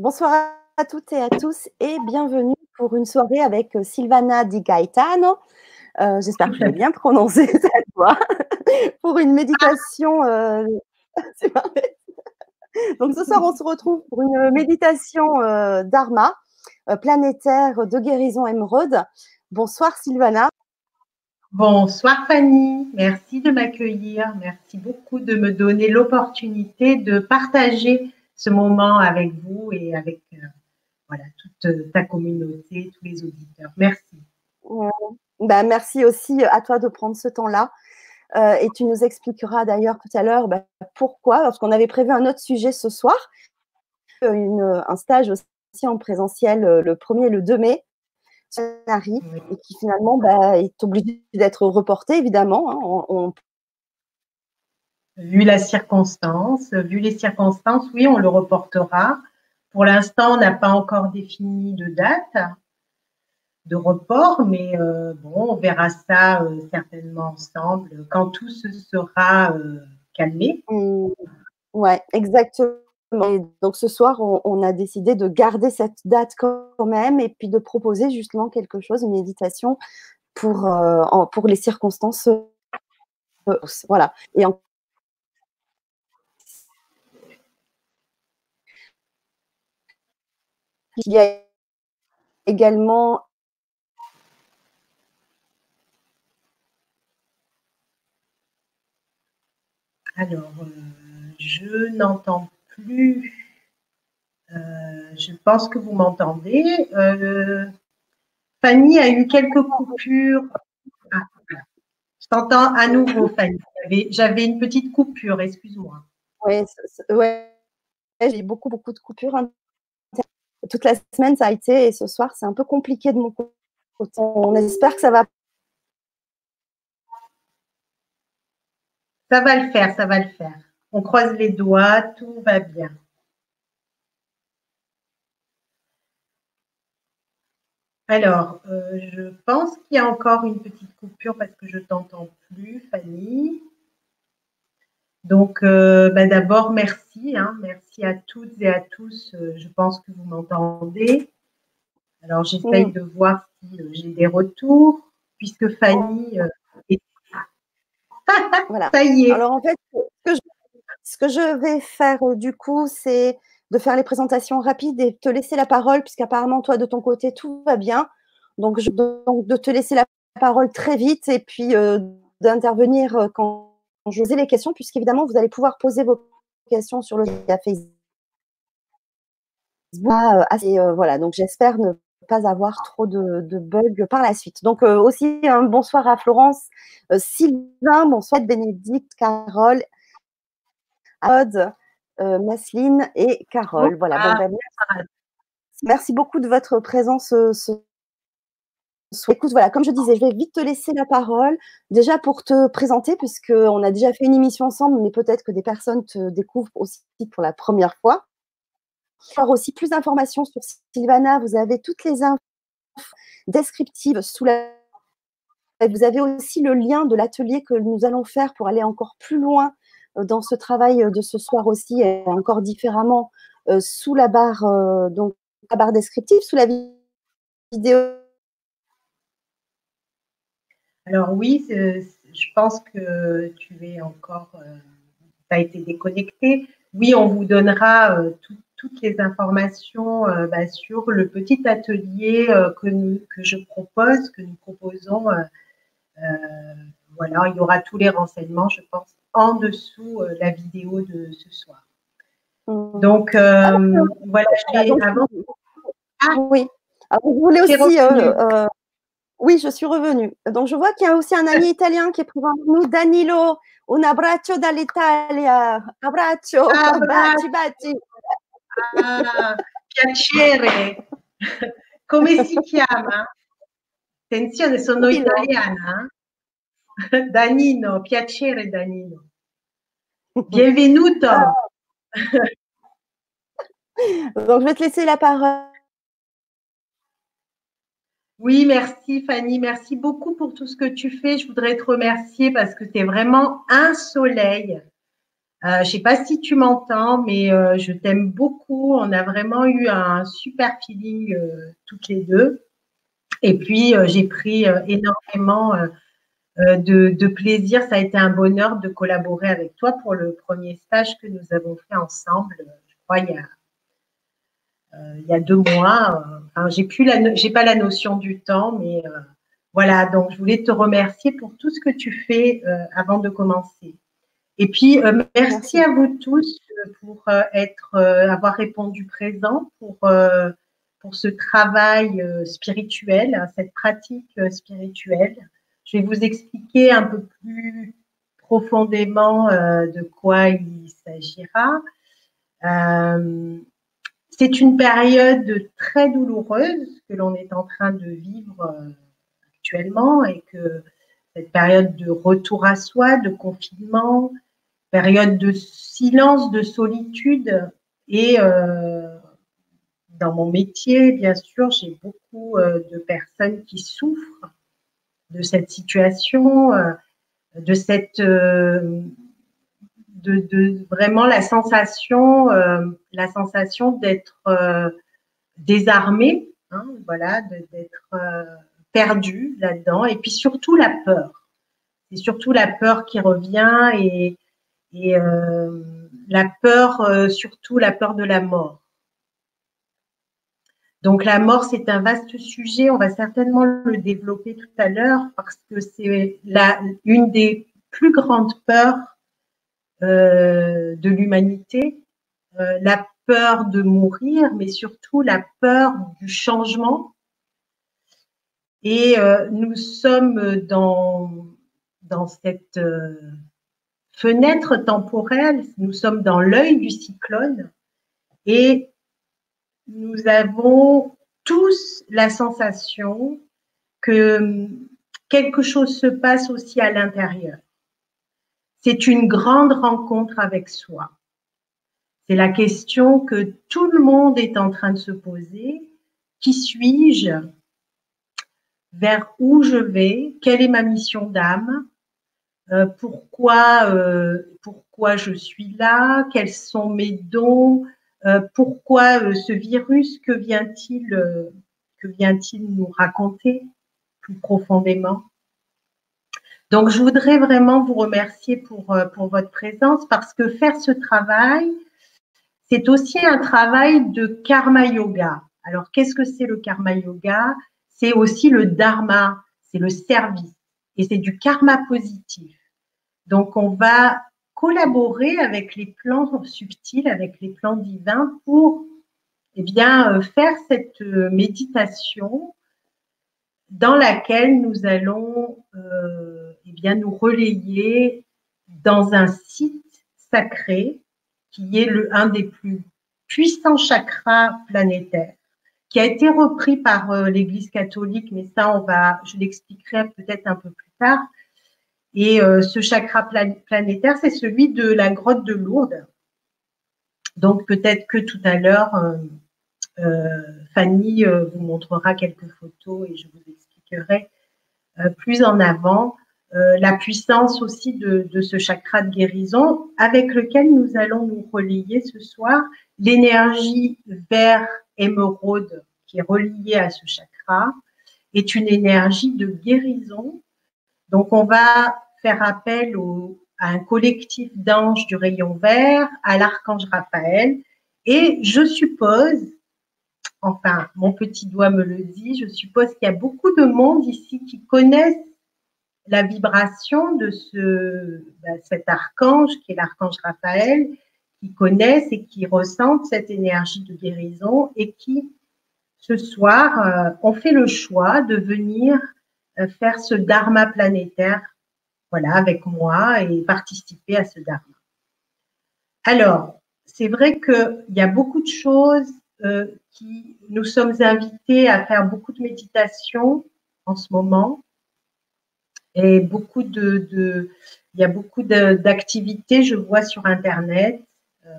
Bonsoir à toutes et à tous et bienvenue pour une soirée avec euh, Silvana Di Gaetano. Euh, J'espère que je l'ai bien prononcé cette fois. pour une méditation. Euh... Donc ce soir, on se retrouve pour une méditation euh, dharma planétaire de guérison émeraude. Bonsoir Sylvana. Bonsoir Fanny, merci de m'accueillir, merci beaucoup de me donner l'opportunité de partager ce moment avec vous et avec euh, voilà, toute ta communauté, tous les auditeurs. Merci. bah, merci aussi à toi de prendre ce temps-là. Euh, et tu nous expliqueras d'ailleurs tout à l'heure bah, pourquoi, parce qu'on avait prévu un autre sujet ce soir, une, un stage aussi en présentiel euh, le 1er et le 2 mai, et qui finalement bah, est obligé d'être reporté, évidemment. Hein, on, on, vu la circonstance, vu les circonstances, oui, on le reportera. Pour l'instant, on n'a pas encore défini de date de report, mais euh, bon, on verra ça euh, certainement ensemble quand tout se sera euh, calmé. Mmh. Ouais, exactement. Et donc ce soir, on, a décidé de garder cette date quand même et puis de proposer justement quelque chose, une méditation pour, pour les circonstances. voilà. Et en Il y a également Alors, euh, je n'entends plus. Euh, je pense que vous m'entendez. Euh, Fanny a eu quelques coupures. Ah, je t'entends à nouveau, Fanny. J'avais une petite coupure, excuse-moi. Oui, ouais, j'ai eu beaucoup, beaucoup de coupures toute la semaine, ça a été, et ce soir, c'est un peu compliqué de mon côté. On espère que ça va. Ça va le faire, ça va le faire. On croise les doigts, tout va bien. Alors, euh, je pense qu'il y a encore une petite coupure parce que je t'entends plus, Fanny. Donc, euh, bah, d'abord, merci. Hein, merci à toutes et à tous. Euh, je pense que vous m'entendez. Alors, j'essaye de voir si euh, j'ai des retours, puisque Fanny est... voilà. Ça y est. Alors, en fait, ce que je, ce que je vais faire du coup, c'est de faire les présentations rapides et te laisser la parole, puisqu'apparemment, toi, de ton côté, tout va bien. Donc, je, donc de te laisser la parole très vite et puis d'intervenir quand je vous ai les questions, puisqu'évidemment, vous allez pouvoir poser vos questions sur le Facebook. Ah, et, euh, voilà, donc j'espère ne pas avoir trop de, de, bugs par la suite. Donc euh, aussi un bonsoir à Florence, euh, Sylvain, bonsoir Bénédicte, Carole, Aude, Masseline et Carole. Voilà. Bon, ben, merci beaucoup de votre présence ce Écoute, voilà, comme je disais, je vais vite te laisser la parole, déjà pour te présenter, puisqu'on a déjà fait une émission ensemble, mais peut-être que des personnes te découvrent aussi pour la première fois. Pour aussi plus d'informations sur Sylvana, vous avez toutes les infos descriptives sous la. Vous avez aussi le lien de l'atelier que nous allons faire pour aller encore plus loin dans ce travail de ce soir aussi, et encore différemment, euh, sous la barre, euh, donc, la barre descriptive, sous la vidéo alors oui, je pense que tu es encore, euh, tu as été déconnecté. Oui, on vous donnera euh, tout, toutes les informations euh, bah, sur le petit atelier euh, que, nous, que je propose, que nous proposons. Euh, voilà, il y aura tous les renseignements, je pense, en dessous la vidéo de ce soir. Mmh. Donc, ah, voilà, je vais avant. Ah, oui. Alors, vous voulez aussi oui, je suis revenue. Donc, je vois qu'il y a aussi un ami italien qui est présent nous, Danilo. Un abbraccio dall'Italia. Abbraccio. Ah, baci. Ah, piacere. Come si chiama? Attenzione, sono italiana. Danilo, piacere Danilo. Bienvenuto. Donc, je vais te laisser la parole. Oui, merci Fanny, merci beaucoup pour tout ce que tu fais. Je voudrais te remercier parce que tu es vraiment un soleil. je ne sais pas si tu m'entends, mais je t'aime beaucoup. On a vraiment eu un super feeling toutes les deux. Et puis, j'ai pris énormément de, plaisir. Ça a été un bonheur de collaborer avec toi pour le premier stage que nous avons fait ensemble, je crois, il y a euh, il y a deux mois. Euh, enfin, j'ai plus la, j'ai pas la notion du temps, mais euh, voilà. Donc, je voulais te remercier pour tout ce que tu fais avant de commencer. Et puis, merci, à vous tous pour être, avoir répondu présent pour pour ce travail spirituel, hein, cette pratique spirituelle. Je vais vous expliquer un peu plus profondément de quoi il s'agira. C'est une période très douloureuse que l'on est en train de vivre euh, actuellement et que cette période de retour à soi, de confinement, période de silence, de solitude et euh, dans mon métier, bien sûr, j'ai beaucoup euh, de personnes qui souffrent de cette situation, de cette de, vraiment la sensation, euh, la sensation d'être euh, désarmé, hein, voilà, d'être euh, perdu là-dedans, et puis surtout la peur. C'est surtout la peur qui revient et, et la peur, surtout la peur de la mort. Donc la mort, c'est un vaste sujet. On va certainement le développer tout à l'heure parce que c'est une des plus grandes peurs de l'humanité, euh, la peur de mourir, mais surtout la peur du changement. Et euh, nous sommes dans, dans cette fenêtre temporelle, nous sommes dans l'œil du cyclone et nous avons tous la sensation que quelque chose se passe aussi à l'intérieur. C'est une grande rencontre avec soi. C'est la question que tout le monde est en train de se poser. Qui suis-je? Vers où je vais? Quelle est ma mission d'âme? Euh, pourquoi, euh, pourquoi je suis là? Quels sont mes dons? Euh, Pourquoi ce virus? Que vient-il que vient-il nous raconter plus profondément? Donc, je voudrais vraiment vous remercier pour, euh, pour votre présence parce que faire ce travail, c'est aussi un travail de karma yoga. Alors, qu'est-ce que c'est le karma yoga? C'est aussi le dharma, c'est le service et c'est du karma positif. Donc, on va collaborer avec les plans subtils, avec les plans divins pour eh bien, euh, faire cette euh, méditation dans laquelle nous allons nous relayer dans un site sacré qui est le, un des plus puissants chakras planétaires, qui a été repris par euh, l'Église catholique, mais ça, on va, je l'expliquerai peut-être un peu plus tard. Et euh, ce chakra planétaire, c'est celui de la grotte de Lourdes. Donc peut-être que tout à l'heure, euh, Fanny vous montrera quelques photos et je vous expliquerai plus en avant euh, la puissance aussi de, ce chakra de guérison avec lequel nous allons nous relier ce soir. L'énergie vert émeraude qui est reliée à ce chakra est une énergie de guérison. Donc on va faire appel à un collectif d'anges du rayon vert, à l'archange Raphaël. Et je suppose, enfin mon petit doigt me le dit, je suppose qu'il y a beaucoup de monde ici qui connaissent la vibration de ce, ben, cet archange qui est l'archange Raphaël, qui connaissent et qui ressentent cette énergie de guérison et qui, ce soir, euh, ont fait le choix de venir euh, faire ce dharma planétaire, voilà, avec moi et participer à ce dharma. Alors, c'est vrai qu'il y a beaucoup de choses euh, qui nous sommes invités à faire beaucoup de méditation en ce moment et beaucoup de, il y a beaucoup d'activités, je vois sur Internet, euh,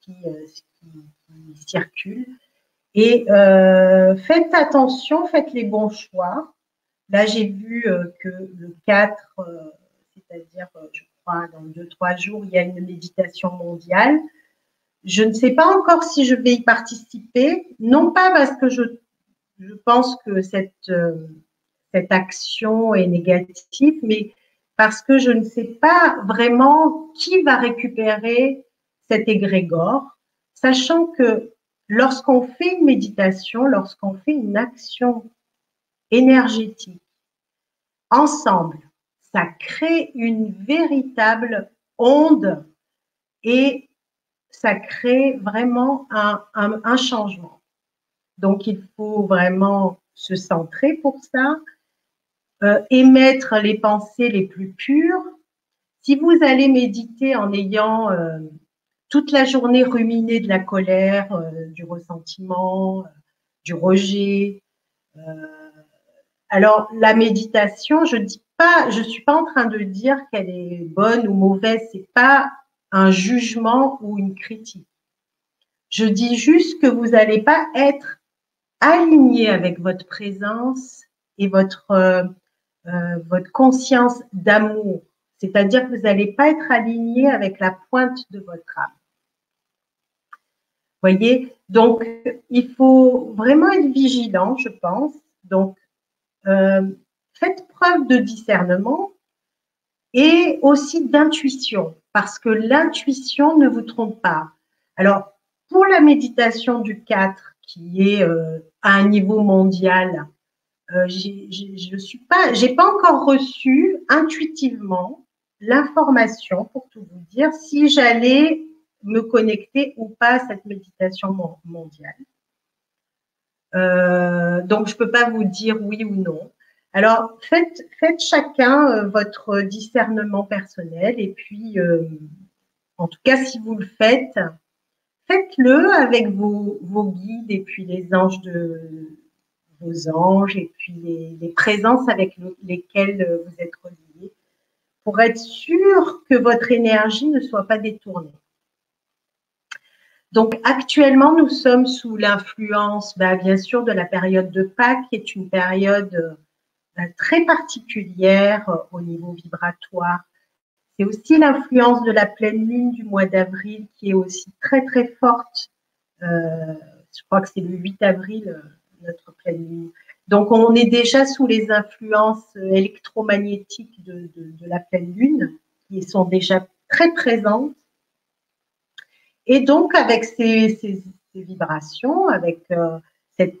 qui, euh, qui, circulent. Et euh, faites attention, faites les bons choix. Là, j'ai vu que le 4, c'est-à-dire, je crois, dans deux, trois jours, il y a une méditation mondiale. Je ne sais pas encore si je vais y participer, non pas parce que je, je pense que cette, euh, cette action est négative, mais parce que je ne sais pas vraiment qui va récupérer cet égrégore, sachant que lorsqu'on fait une méditation, lorsqu'on fait une action énergétique ensemble, ça crée une véritable onde et ça crée vraiment un, changement. Donc, il faut vraiment se centrer pour ça, euh, émettre les pensées les plus pures. Si vous allez méditer en ayant euh, toute la journée ruminé de la colère, euh, du ressentiment, du rejet, alors la méditation, je dis pas, je suis pas en train de dire qu'elle est bonne ou mauvaise. C'est pas un jugement ou une critique. Je dis juste que vous n'allez pas être aligné avec votre présence et votre, euh, votre conscience d'amour. C'est-à-dire que vous n'allez pas être aligné avec la pointe de votre âme. Voyez, donc il faut vraiment être vigilant, je pense. Donc, euh, faites preuve de discernement et aussi d'intuition, parce que l'intuition ne vous trompe pas. Alors, pour la méditation du 4, qui est euh, à un niveau mondial, euh, je suis pas, j'ai pas encore reçu intuitivement l'information pour tout vous dire si j'allais me connecter ou pas à cette méditation mondiale. Euh, donc, je peux pas vous dire oui ou non. Alors, faites, faites chacun euh, votre discernement personnel et puis, euh, en tout cas, si vous le faites, faites-le avec vos, vos, guides et puis les anges de vos anges et puis les, présences avec lesquelles vous êtes reliés pour être sûr que votre énergie ne soit pas détournée. Donc actuellement, nous sommes sous l'influence, bah, bien sûr, de la période de Pâques, qui est une période euh, très particulière euh, au niveau vibratoire. C'est aussi l'influence de la pleine lune du mois d'avril qui est aussi très très forte. Euh, je crois que c'est le 8 avril, notre pleine lune. Donc on est déjà sous les influences électromagnétiques de, la pleine lune qui sont déjà très présentes. Et donc avec ces, vibrations, avec cette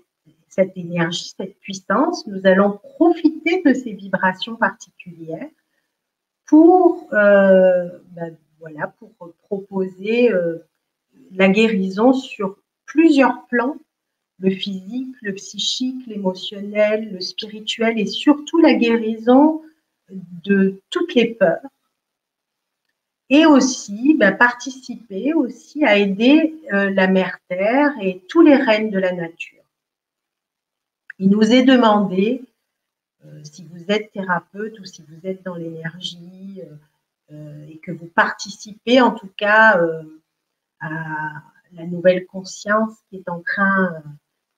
cette énergie, cette puissance, nous allons profiter de ces vibrations particulières pour, euh, ben, voilà, pour proposer euh, la guérison sur plusieurs plans, le physique, le psychique, l'émotionnel, le spirituel et surtout la guérison de toutes les peurs. Et aussi ben, participer aussi à aider euh, la mère Terre et tous les règnes de la nature. Il nous est demandé, euh, si vous êtes thérapeute ou si vous êtes dans l'énergie euh, et que vous participez en tout cas à la nouvelle conscience qui est en train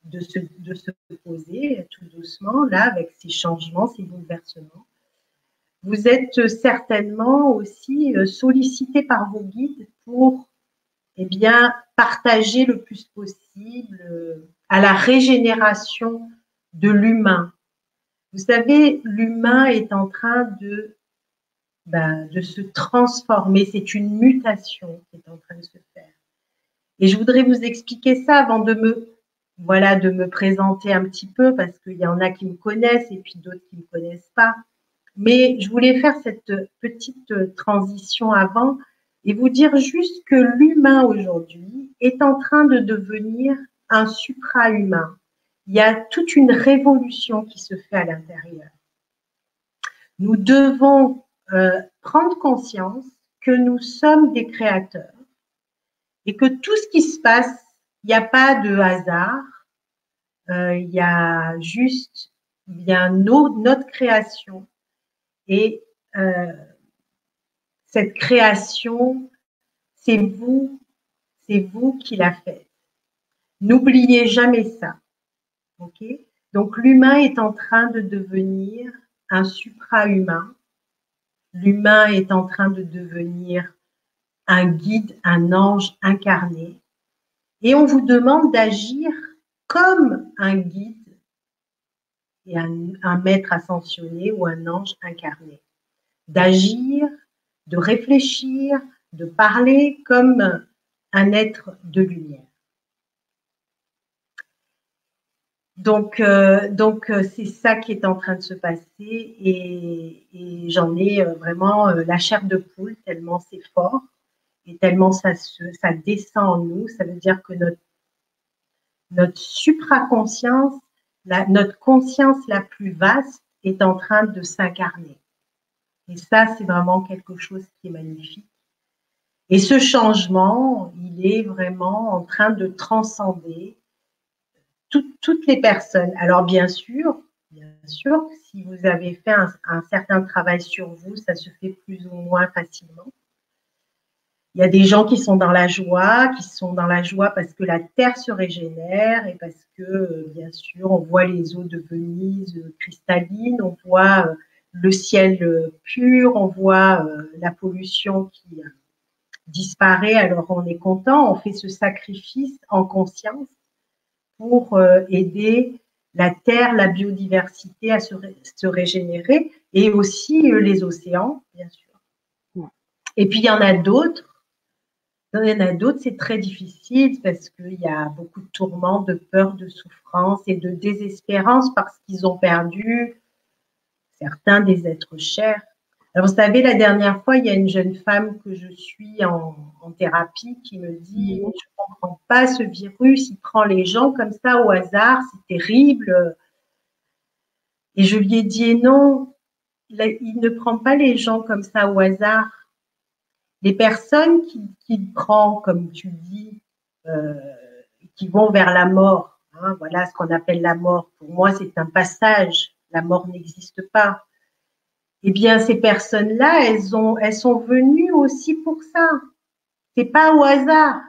de se, de se poser tout doucement, là, avec ces changements, ces bouleversements. Vous êtes certainement aussi sollicité par vos guides pour eh bien, partager le plus possible à la régénération de l'humain. Vous savez, l'humain est en train de, ben, de se transformer. C'est une mutation qui est en train de se faire. Et je voudrais vous expliquer ça avant de me, voilà, de me présenter un petit peu parce qu'il y en a qui me connaissent et puis d'autres qui ne me connaissent pas. Mais je voulais faire cette petite transition avant et vous dire juste que l'humain aujourd'hui est en train de devenir un supra-humain il y a toute une révolution qui se fait à l'intérieur. Nous devons euh, prendre conscience que nous sommes des créateurs et que tout ce qui se passe, il n'y a pas de hasard, euh, il y a juste bien notre création et euh, cette création, c'est vous, c'est vous qui la faites. N'oubliez jamais ça. Donc l'humain est en train de devenir un supra-humain l'humain est en train de devenir un guide, un ange incarné. Et on vous demande d'agir comme un guide et un, maître ascensionné ou un ange incarné. D'agir, de réfléchir, de parler comme un être de lumière. Donc, euh, euh, c'est ça qui est en train de se passer et, j'en ai euh, vraiment la chair de poule tellement c'est fort et tellement ça, descend en nous. Ça veut dire que notre, notre supraconscience, notre conscience la plus vaste est en train de s'incarner. Et ça, c'est vraiment quelque chose qui est magnifique. Et ce changement, il est vraiment en train de transcender toutes les personnes. Alors bien sûr, bien sûr, si vous avez fait un, certain travail sur vous, ça se fait plus ou moins facilement. Il y a des gens qui sont dans la joie, qui sont dans la joie parce que la terre se régénère et parce que, euh, bien sûr, on voit les eaux de Venise euh, cristallines, on voit euh, le ciel pur, on voit la pollution qui disparaît, alors on est content, on fait ce sacrifice en conscience pour aider la terre, la biodiversité à se, régénérer et aussi les océans, bien sûr. Et puis il y en a d'autres. Il y en a d'autres, c'est très difficile parce qu'il y a beaucoup de tourments, de peur, de souffrance et de désespérance parce qu'ils ont perdu certains des êtres chers. Alors, vous savez, la dernière fois, il y a une jeune femme que je suis en, thérapie qui me dit Je ne comprends pas ce virus, il prend les gens comme ça au hasard, c'est terrible. Et je lui ai dit Non, il ne prend pas les gens comme ça au hasard. Les personnes qui, qui prend, comme tu dis, euh, qui vont vers la mort, hein, voilà ce qu'on appelle la mort. Pour moi, c'est un passage. La mort n'existe pas eh bien, ces personnes-là, elles, ont, elles sont venues aussi pour ça. C'est pas au hasard.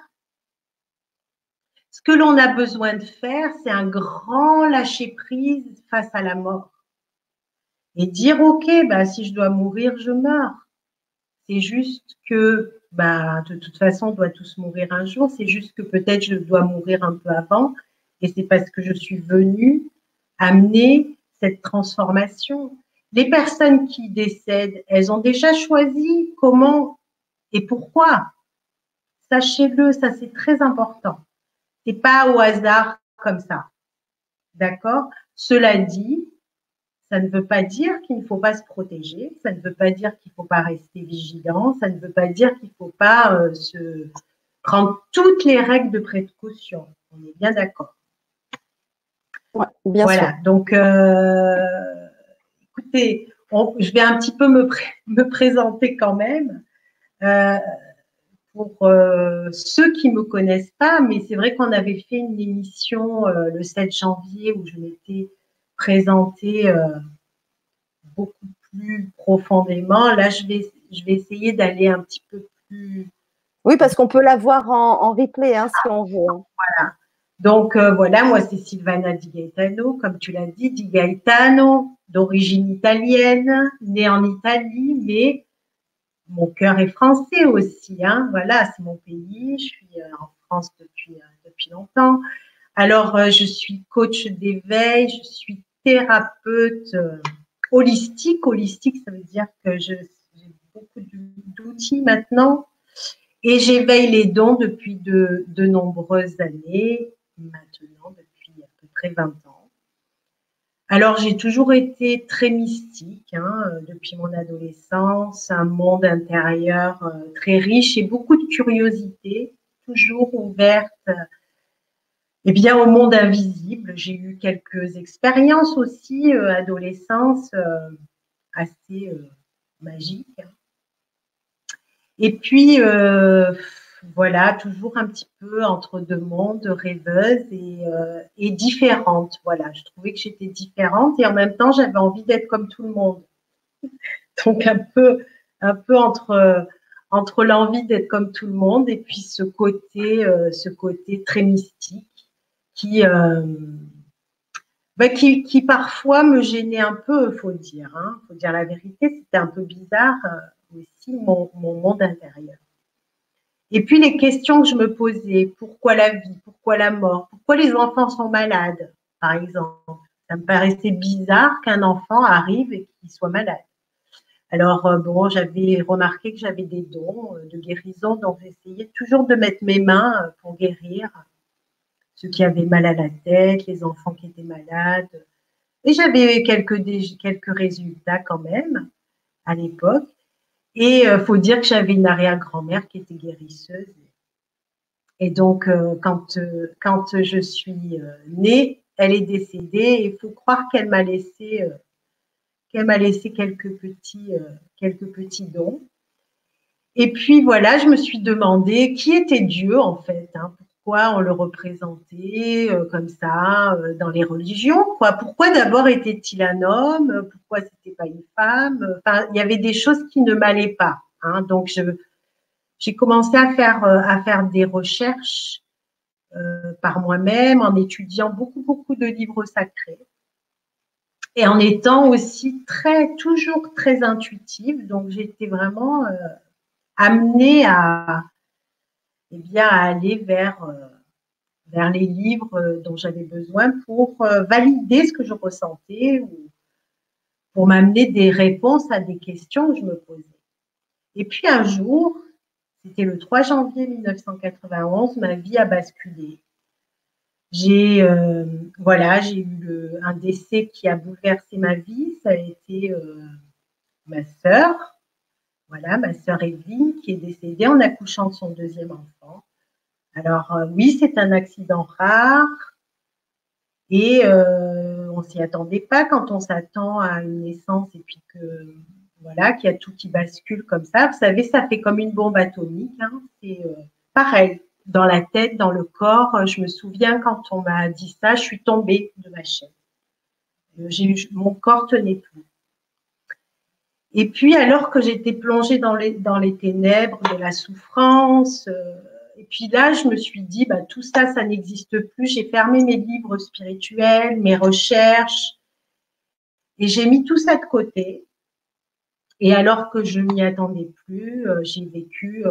Ce que l'on a besoin de faire, c'est un grand lâcher-prise face à la mort. Et dire, OK, bah, si je dois mourir, je meurs. C'est juste que, bah, de toute façon, on doit tous mourir un jour. C'est juste que peut-être je dois mourir un peu avant. Et c'est parce que je suis venue amener cette transformation. Les personnes qui décèdent, elles ont déjà choisi comment et pourquoi. Sachez-le, ça c'est très important. C'est pas au hasard comme ça. D'accord? Cela dit, ça ne veut pas dire qu'il ne faut pas se protéger, ça ne veut pas dire qu'il ne faut pas rester vigilant, ça ne veut pas dire qu'il ne faut pas euh, se prendre toutes les règles de précaution. On est bien d'accord. Ouais, bien voilà. Donc, euh, écoutez, je vais un petit peu me, me présenter quand même. Euh, pour euh, ceux qui ne me connaissent pas, mais c'est vrai qu'on avait fait une émission euh, le 7 janvier où je m'étais présentée beaucoup plus profondément. Là, je vais, je vais essayer d'aller un petit peu plus. Oui, parce qu'on peut la voir en, replay hein, si on veut. Hein. Voilà. Donc voilà, moi c'est Silvana Di Gaetano, comme tu l'as dit, Di Gaetano, d'origine italienne, née en Italie, mais mon cœur est français aussi. Hein. Voilà, c'est mon pays. Je suis euh, en France depuis, euh, depuis longtemps. Alors, euh, je suis coach d'éveil, je suis thérapeute holistique. Holistique, ça veut dire que j'ai beaucoup d'outils maintenant. Et j'éveille les dons depuis de, de nombreuses années, maintenant, depuis à peu près 20 ans. Alors, j'ai toujours été très mystique hein, euh, depuis mon adolescence, un monde intérieur euh, très riche et beaucoup de curiosité, toujours ouverte eh bien, au monde invisible. J'ai eu quelques expériences aussi, euh, adolescence, assez magiques. Et puis, voilà, toujours un petit peu entre deux mondes, rêveuse et, euh, et différente. Voilà, je trouvais que j'étais différente et en même temps, j'avais envie d'être comme tout le monde. Donc, un peu, un peu entre, entre l'envie d'être comme tout le monde et puis ce côté, euh, ce côté très mystique qui, euh, bah, qui, qui, parfois me gênait un peu, faut dire. Hein, faut dire la vérité, c'était un peu bizarre euh, aussi mon, mon, monde intérieur. Et puis les questions que je me posais, pourquoi la vie, pourquoi la mort, pourquoi les enfants sont malades, par exemple? Ça me paraissait bizarre qu'un enfant arrive et qu'il soit malade. Alors, euh, bon, j'avais remarqué que j'avais des dons de guérison, donc j'essayais toujours de mettre mes mains pour guérir ceux qui avaient mal à la tête, les enfants qui étaient malades. Et j'avais quelques, quelques résultats quand même à l'époque. Et il faut dire que j'avais une arrière-grand-mère qui était guérisseuse. Et donc, quand, quand je suis née, elle est décédée. Il faut croire qu'elle m'a laissé qu'elle m'a laissé quelques petits, euh, quelques petits dons. Et puis voilà, je me suis demandé qui était Dieu en fait, hein, pourquoi on le représentait euh, comme ça euh, dans les religions, quoi. Pourquoi d'abord était-il un homme, pourquoi c'était pas une femme? Enfin, il y avait des choses qui ne m'allaient pas. Hein, donc je, j'ai commencé à faire, à faire des recherches par moi-même en étudiant beaucoup beaucoup de livres sacrés et en étant aussi très, toujours très intuitive. Donc, j'étais vraiment euh, amenée à, eh bien, à aller vers, euh, vers les livres dont j'avais besoin pour euh, valider ce que je ressentais ou pour m'amener des réponses à des questions que je me posais. Et puis un jour, c'était le 3 janvier 1991, ma vie a basculé. J'ai euh, voilà, j'ai eu un décès qui a bouleversé ma vie. Ça a été euh, ma sœur, voilà, ma sœur Evelyne, qui est décédée en accouchant de son deuxième enfant. Alors euh, oui, c'est un accident rare et on s'y attendait pas quand on s'attend à une naissance et puis que voilà, qu'il y a tout qui bascule comme ça. Vous savez, ça fait comme une bombe atomique. Hein. C'est pareil dans la tête, dans le corps. Je me souviens quand on m'a dit ça, je suis tombée de ma chaise. Euh, mon corps tenait plus. Et puis, alors que j'étais plongée dans les, dans les ténèbres de la souffrance, euh, et puis là, je me suis dit, bah, tout ça, ça n'existe plus. J'ai fermé mes livres spirituels, mes recherches, et j'ai mis tout ça de côté. Et alors que je m'y attendais plus, euh, j'ai vécu,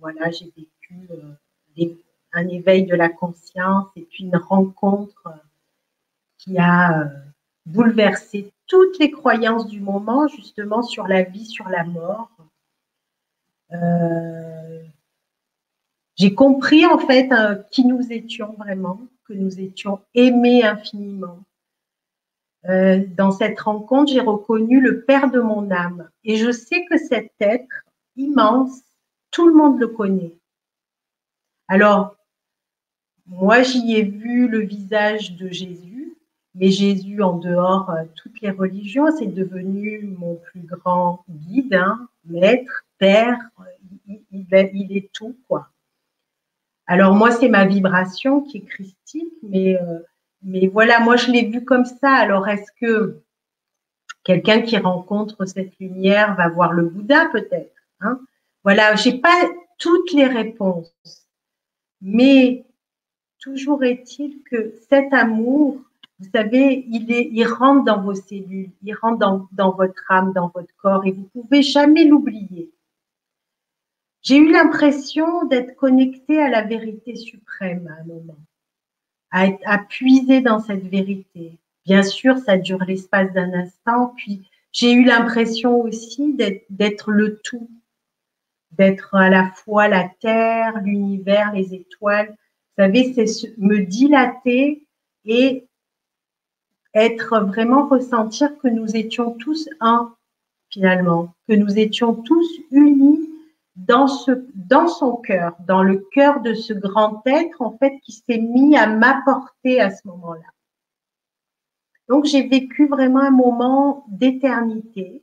voilà, j'ai vécu euh, un éveil de la conscience et puis une rencontre euh, qui a euh, bouleversé toutes les croyances du moment, justement sur la vie, sur la mort. j'ai compris en fait qui nous étions vraiment, que nous étions aimés infiniment. dans cette rencontre, j'ai reconnu le Père de mon âme. Et je sais que cet être immense, tout le monde le connaît. Alors, moi, j'y ai vu le visage de Jésus, mais Jésus en dehors euh, toutes les religions, c'est devenu mon plus grand guide, hein, maître, père, il, est tout, quoi. Alors moi, c'est ma vibration qui est christique, mais, euh, mais voilà, moi, je l'ai vu comme ça. Alors, est-ce que quelqu'un qui rencontre cette lumière va voir le Bouddha peut-être hein? Voilà, j'ai pas toutes les réponses. Mais toujours est-il que cet amour, vous savez, il, est, il rentre dans vos cellules, il rentre dans, votre âme, dans votre corps, et vous ne pouvez jamais l'oublier. J'ai eu l'impression d'être connectée à la vérité suprême à un moment, à puiser dans cette vérité. Bien sûr, ça dure l'espace d'un instant, puis j'ai eu l'impression aussi d'être le tout, d'être à la fois la terre, l'univers, les étoiles. Vous savez, c'est me dilater et être vraiment ressentir que nous étions tous un finalement, que nous étions tous unis dans ce dans son cœur, dans le cœur de ce grand être en fait qui s'est mis à m'apporter à ce moment-là. Donc j'ai vécu vraiment un moment d'éternité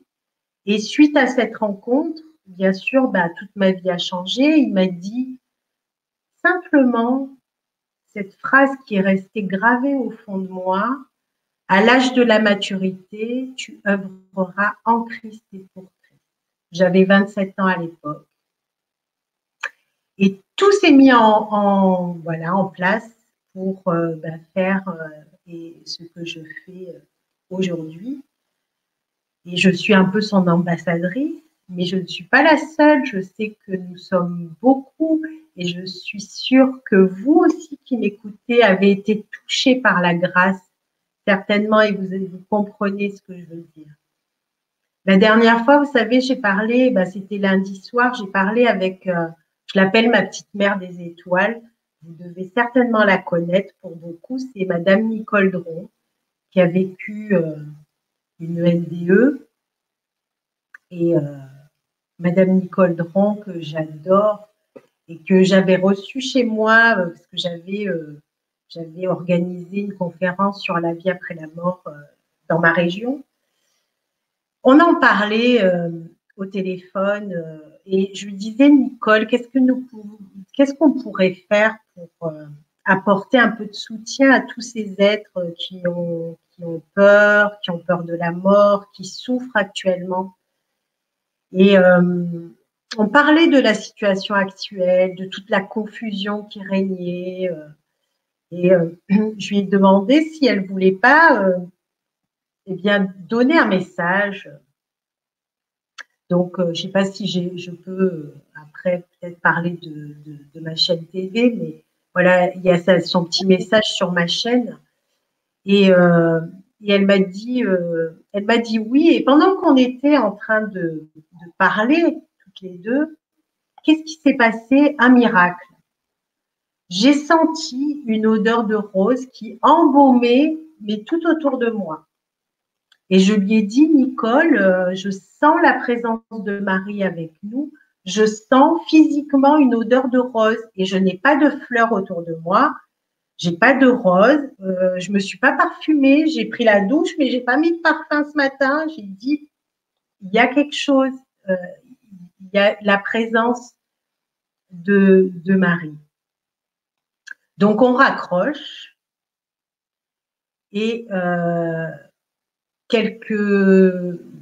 et suite à cette rencontre, bien sûr, bah, toute ma vie a changé. Il m'a dit simplement cette phrase qui est restée gravée au fond de moi. À l'âge de la maturité, tu œuvreras en Christ et pour Christ. J'avais 27 ans à l'époque. Et tout s'est mis en, place pour euh, bah, faire euh, ce que je fais euh, aujourd'hui. Et je suis un peu son ambassadrice, mais je ne suis pas la seule. Je sais que nous sommes beaucoup et je suis sûre que vous aussi qui m'écoutez avez été touchés par la grâce, certainement, et vous, comprenez ce que je veux dire. La dernière fois, vous savez, j'ai parlé, bah, c'était lundi soir, j'ai parlé avec, euh, je l'appelle ma petite mère des étoiles. Vous devez certainement la connaître pour beaucoup. C'est Madame Nicole Dron qui a vécu euh, une NDE. Et euh, Madame Nicole Dron, que j'adore et que j'avais reçue chez moi parce que j'avais j'avais organisé une conférence sur la vie après la mort dans ma région. On en parlait au téléphone et je lui disais, Nicole, qu'est-ce qu'on pourrait faire pour apporter un peu de soutien à tous ces êtres qui ont, qui ont peur, qui ont peur de la mort, qui souffrent actuellement? Et euh, on parlait de la situation actuelle, de toute la confusion qui régnait. Euh, et euh, je lui ai demandé si elle voulait pas eh bien, donner un message. Donc, je ne sais pas si je peux après peut-être parler de, ma chaîne TV, mais voilà, il y a son petit message sur ma chaîne. Et, euh, elle m'a dit, euh, elle m'a dit oui. Et pendant qu'on était en train de, parler toutes les deux, qu'est-ce qui s'est passé? Un miracle. J'ai senti une odeur de rose qui embaumait, mais tout autour de moi. Et je lui ai dit, Nicole, euh, je sens la présence de Marie avec nous je sens physiquement une odeur de rose et je n'ai pas de fleurs autour de moi. J'ai pas de rose, euh, je me suis pas parfumée, j'ai pris la douche, mais j'ai pas mis de parfum ce matin. J'ai dit, il y a quelque chose, euh, il y a la présence de, de Marie. Donc on raccroche et euh, quelques,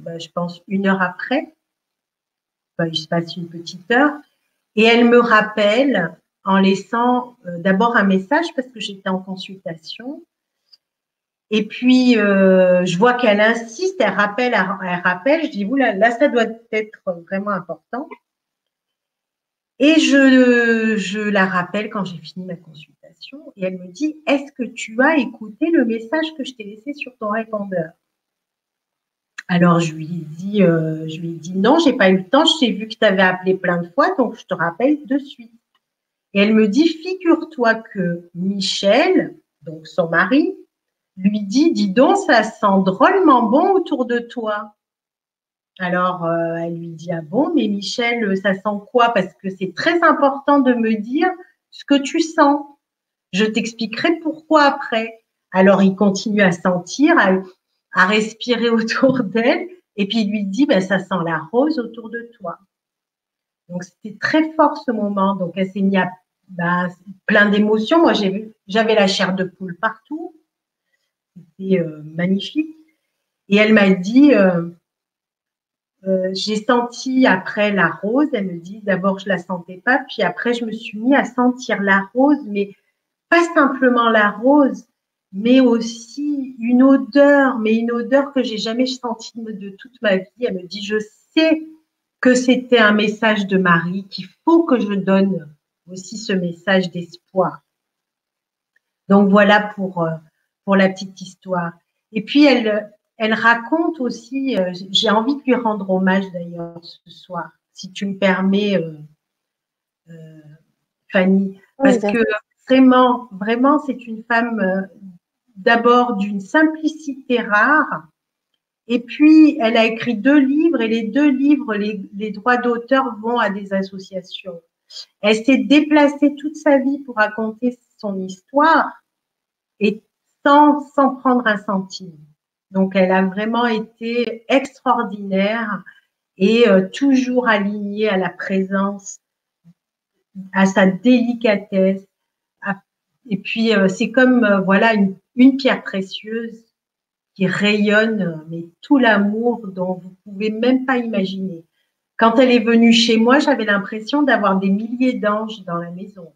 bah, je pense une heure après, il se passe une petite heure. Et elle me rappelle en laissant euh, d'abord un message parce que j'étais en consultation. Et puis, euh, je vois qu'elle insiste, elle rappelle, elle rappelle. Je dis, là, là, ça doit être vraiment important. Et je, la rappelle quand j'ai fini ma consultation. Et elle me dit, est-ce que tu as écouté le message que je t'ai laissé sur ton répondeur? Alors je lui dit, euh, je lui dit non, j'ai pas eu le temps. Je t'ai vu que tu avais appelé plein de fois, donc je te rappelle de suite. Et elle me dit, figure-toi que Michel, donc son mari, lui dit, dis donc, ça sent drôlement bon autour de toi. Alors euh, elle lui dit, ah bon, mais Michel, ça sent quoi? Parce que c'est très important de me dire ce que tu sens. Je t'expliquerai pourquoi après. Alors il continue à sentir, à, respirer autour d'elle et puis il lui dit ben, ça sent la rose autour de toi. Donc c'était très fort ce moment. Donc elle s'est mise à ben, plein d'émotions. Moi j'avais la chair de poule partout. C'était euh, magnifique. Et elle m'a dit euh, euh, j'ai senti après la rose. Elle me dit d'abord je la sentais pas, puis après je me suis mis à sentir la rose, mais pas simplement la rose, mais aussi une odeur, mais une odeur que j'ai jamais sentie de toute ma vie. Elle me dit, je sais que c'était un message de Marie, qu'il faut que je donne aussi ce message d'espoir. Donc voilà pour, euh, pour la petite histoire. Et puis elle, elle raconte aussi, euh, j'ai envie de lui rendre hommage d'ailleurs ce soir, si tu me permets, euh, Fanny, parce que vraiment, vraiment, c'est une femme d'abord d'une simplicité rare. Et puis, elle a écrit deux livres et les deux livres, les, droits d'auteur vont à des associations. Elle s'est déplacée toute sa vie pour raconter son histoire et sans, sans prendre un centime. Donc, elle a vraiment été extraordinaire et euh, toujours alignée à la présence, à sa délicatesse. et puis, euh, c'est comme, euh, voilà, une une pierre précieuse qui rayonne, mais tout l'amour dont vous pouvez même pas imaginer. Quand elle est venue chez moi, j'avais l'impression d'avoir des milliers d'anges dans la maison.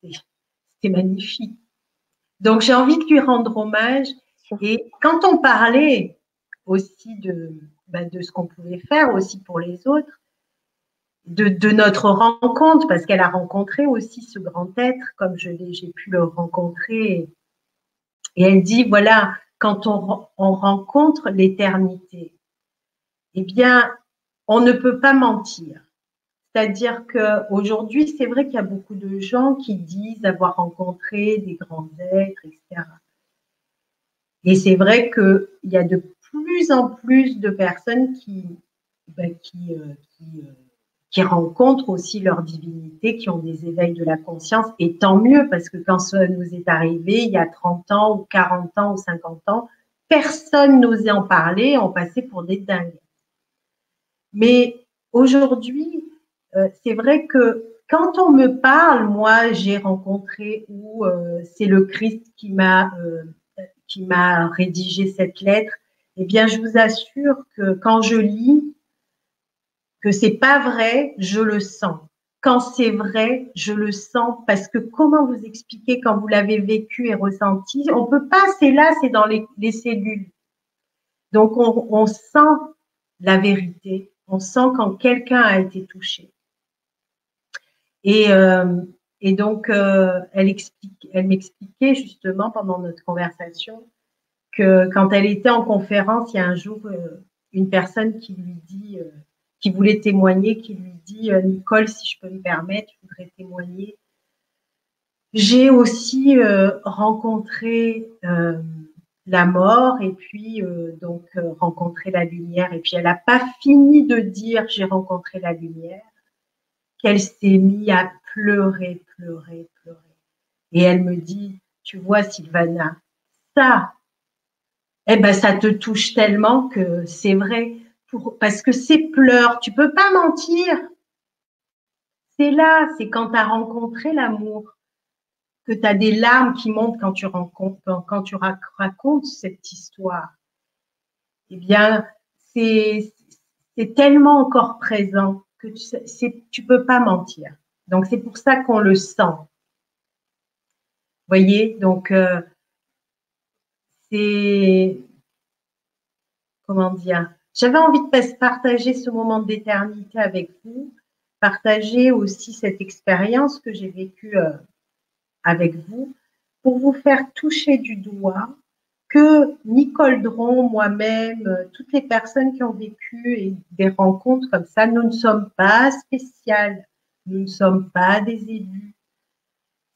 C'était magnifique. Donc, j'ai envie de lui rendre hommage. Et quand on parlait aussi de, bah, de ce qu'on pouvait faire aussi pour les autres, de, de notre rencontre, parce qu'elle a rencontré aussi ce grand être, comme je j'ai pu le rencontrer. Et elle dit, voilà, quand on, on rencontre l'éternité, eh bien, on ne peut pas mentir. C'est-à-dire qu'aujourd'hui, c'est vrai qu'il y a beaucoup de gens qui disent avoir rencontré des grands êtres, etc. Et c'est vrai qu'il y a de plus en plus de personnes qui, ben, qui, euh, qui, euh, qui, rencontrent aussi leur divinité, qui ont des éveils de la conscience. Et tant mieux, parce que quand ça nous est arrivé, il y a 30 ans ou 40 ans ou 50 ans, personne n'osait en parler, on passait pour des dingues. Mais aujourd'hui, euh, c'est vrai que quand on me parle, moi, j'ai rencontré ou c'est le Christ qui m'a qui m'a rédigé cette lettre, eh bien, je vous assure que quand je lis que c'est pas vrai, je le sens. Quand c'est vrai, je le sens parce que comment vous expliquer quand vous l'avez vécu et ressenti? On peut pas, c'est là, c'est dans les, cellules. Donc, on, sent la vérité, on sent quand quelqu'un a été touché. Et, euh, et donc, euh, elle, explique, elle m'expliquait justement pendant notre conversation que quand elle était en conférence, il y a un jour euh, une personne qui lui dit, euh, qui voulait témoigner, qui lui dit, Nicole, si je peux me permettre, je voudrais témoigner. J'ai aussi rencontré la mort et puis donc rencontré la lumière. Et puis elle n'a pas fini de dire j'ai rencontré la lumière qu'elle s'est mise à pleurer, pleurer, pleurer. Et elle me dit, tu vois, Sylvana, ça, eh ben, ça te touche tellement que c'est vrai. Parce que ces pleurs, tu peux pas mentir. C'est là, c'est quand tu as rencontré l'amour, que tu as des larmes qui montent quand tu, quand tu racontes cette histoire. Eh bien, c'est tellement encore présent tu ne peux pas mentir. Donc, c'est pour ça qu'on le sent. Voyez, donc, euh, c'est. Comment dire J'avais envie de partager ce moment d'éternité avec vous, partager aussi cette expérience que j'ai vécue euh, avec vous, pour vous faire toucher du doigt que Nicole Dron, moi-même, toutes les personnes qui ont vécu des rencontres comme ça, nous ne sommes pas spéciales, nous ne sommes pas des élus.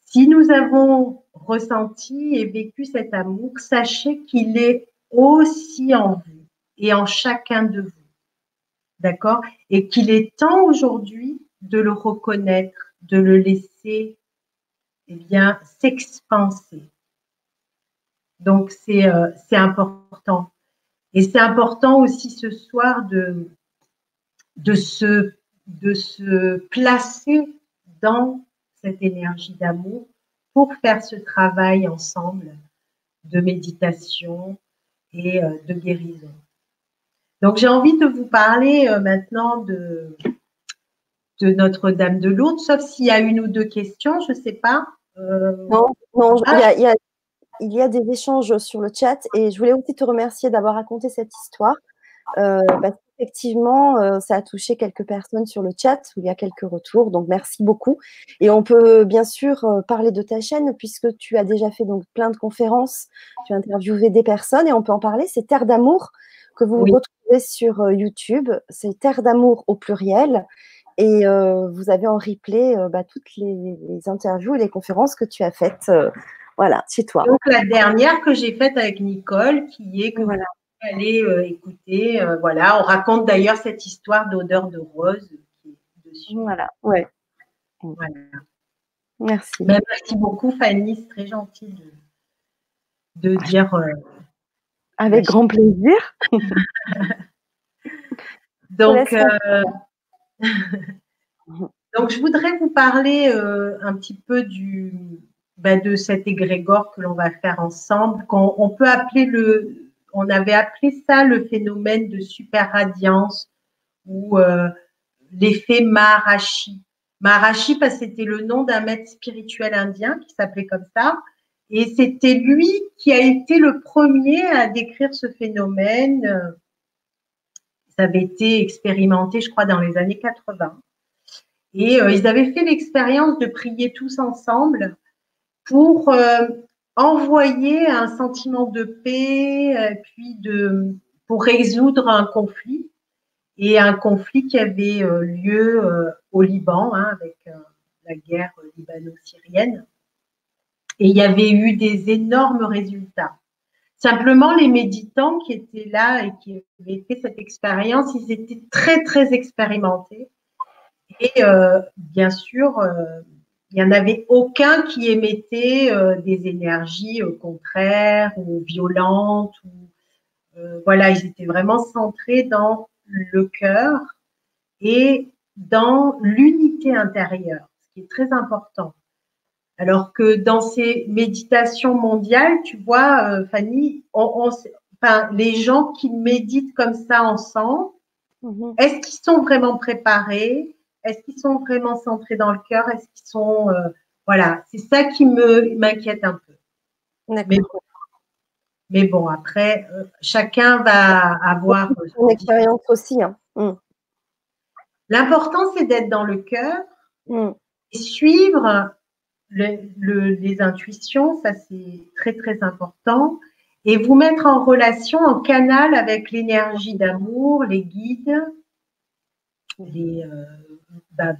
Si nous avons ressenti et vécu cet amour, sachez qu'il est aussi en vous et en chacun de vous. D'accord? Et qu'il est temps aujourd'hui de le reconnaître, de le laisser eh bien, s'expanser. Donc, euh, c'est important. Et c'est important aussi ce soir de, de, se, de se placer dans cette énergie d'amour pour faire ce travail ensemble de méditation et euh, de guérison. Donc, j'ai envie de vous parler euh, maintenant de, de Notre-Dame de Lourdes, sauf s'il y a une ou deux questions, je ne sais pas. non, non ah. il y a il y a des échanges sur le chat et je voulais aussi te remercier d'avoir raconté cette histoire. Euh, parce qu'effectivement, euh, ça a touché quelques personnes sur le chat où il y a quelques retours. Donc, merci beaucoup. Et on peut bien sûr euh, parler de ta chaîne puisque tu as déjà fait donc plein de conférences, tu as interviewé des personnes et on peut en parler. C'est Terre d'amour que vous retrouvez sur YouTube. C'est Terre d'amour au pluriel. Et vous avez en replay bah, toutes les, les, interviews et les conférences que tu as faites voilà, c'est toi. Donc la dernière que j'ai faite avec Nicole, qui est que voilà. vous allez euh, écouter. Euh, voilà, on raconte d'ailleurs cette histoire d'odeur de rose qui est dessus. Voilà, ouais. Voilà. Merci. Ben, merci beaucoup, Fanny. C'est très gentil de, de dire. Euh, avec grand plaisir. donc, donc, je voudrais vous parler un petit peu du, ben, de cet égrégore que l'on va faire ensemble, qu'on on peut appeler le, on avait appelé ça le phénomène de super radiance ou euh, l'effet Maharashi. Maharashi, parce que c'était le nom d'un maître spirituel indien qui s'appelait comme ça. Et c'était lui qui a été le premier à décrire ce phénomène. Ça avait été expérimenté, je crois, dans les années 80. Et euh, ils avaient fait l'expérience de prier tous ensemble pour euh, envoyer un sentiment de paix, euh, puis de, pour résoudre un conflit. Et un conflit qui avait lieu au Liban, hein, avec la guerre libano-syrienne. Et il y avait eu des énormes résultats. Simplement, les méditants qui étaient là et qui avaient fait cette expérience, ils étaient très, très expérimentés. Et euh, bien sûr, euh, il n'y en avait aucun qui émettait euh, des énergies contraires ou violentes. Ou, voilà, ils étaient vraiment centrés dans le cœur et dans l'unité intérieure, ce qui est très important. Alors que dans ces méditations mondiales, tu vois, euh, Fanny, les gens qui méditent comme ça ensemble, mhm. est-ce qu'ils sont vraiment préparés Est-ce qu'ils sont vraiment centrés dans le cœur? Est-ce qu'ils sont euh, voilà, c'est ça qui me m'inquiète un peu. Mais bon, mais bon, après, euh, chacun va avoir son expérience aussi. Hein. Mm. L'important, c'est d'être dans le cœur mm. et suivre les intuitions, ça c'est très très important. Et vous mettre en relation, en canal avec l'énergie d'amour, les guides, les, euh, bah,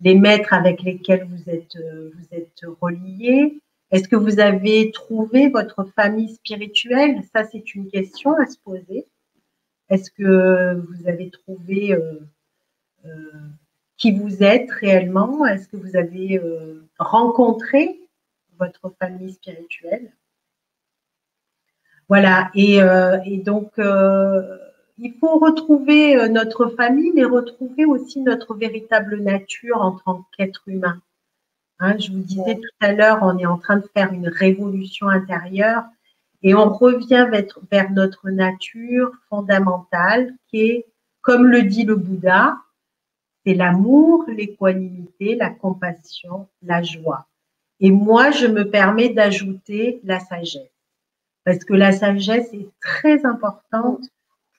les maîtres avec lesquels vous êtes, euh, vous reliés. Est-ce que vous avez trouvé votre famille spirituelle? Ça, c'est une question à se poser. Est-ce que vous avez trouvé euh, qui vous êtes réellement? Est-ce que vous avez euh, rencontré votre famille spirituelle? Voilà, et, euh, donc euh, il faut retrouver notre famille, mais retrouver aussi notre véritable nature en tant qu'être humain. Hein, je vous disais tout à l'heure, on est en train de faire une révolution intérieure et on revient vers notre nature fondamentale qui est, comme le dit le Bouddha, c'est l'amour, l'équanimité, la compassion, la joie. Et moi, je me permets d'ajouter la sagesse. Parce que la sagesse est très importante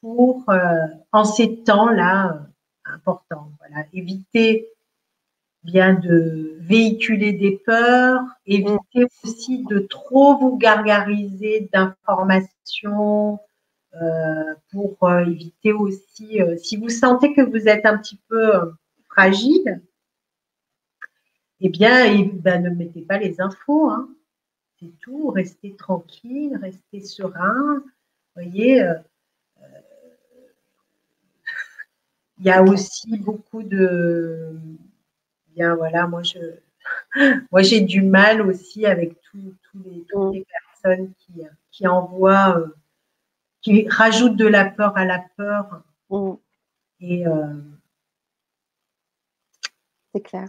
pour, euh, en ces temps-là, euh, importants. Voilà. Éviter bien de véhiculer des peurs, éviter aussi de trop vous gargariser d'informations, euh, pour éviter aussi, si vous sentez que vous êtes un petit peu fragile, eh bien, ben, ne mettez pas les infos. Hein. C'est tout. Restez tranquille, restez serein. Voyez, il y a aussi beaucoup de. Bien, voilà, moi, je. Moi, j'ai du mal aussi avec les, toutes les personnes qui, qui envoient qui rajoute de la peur à la peur. Mm. Et euh, c'est clair.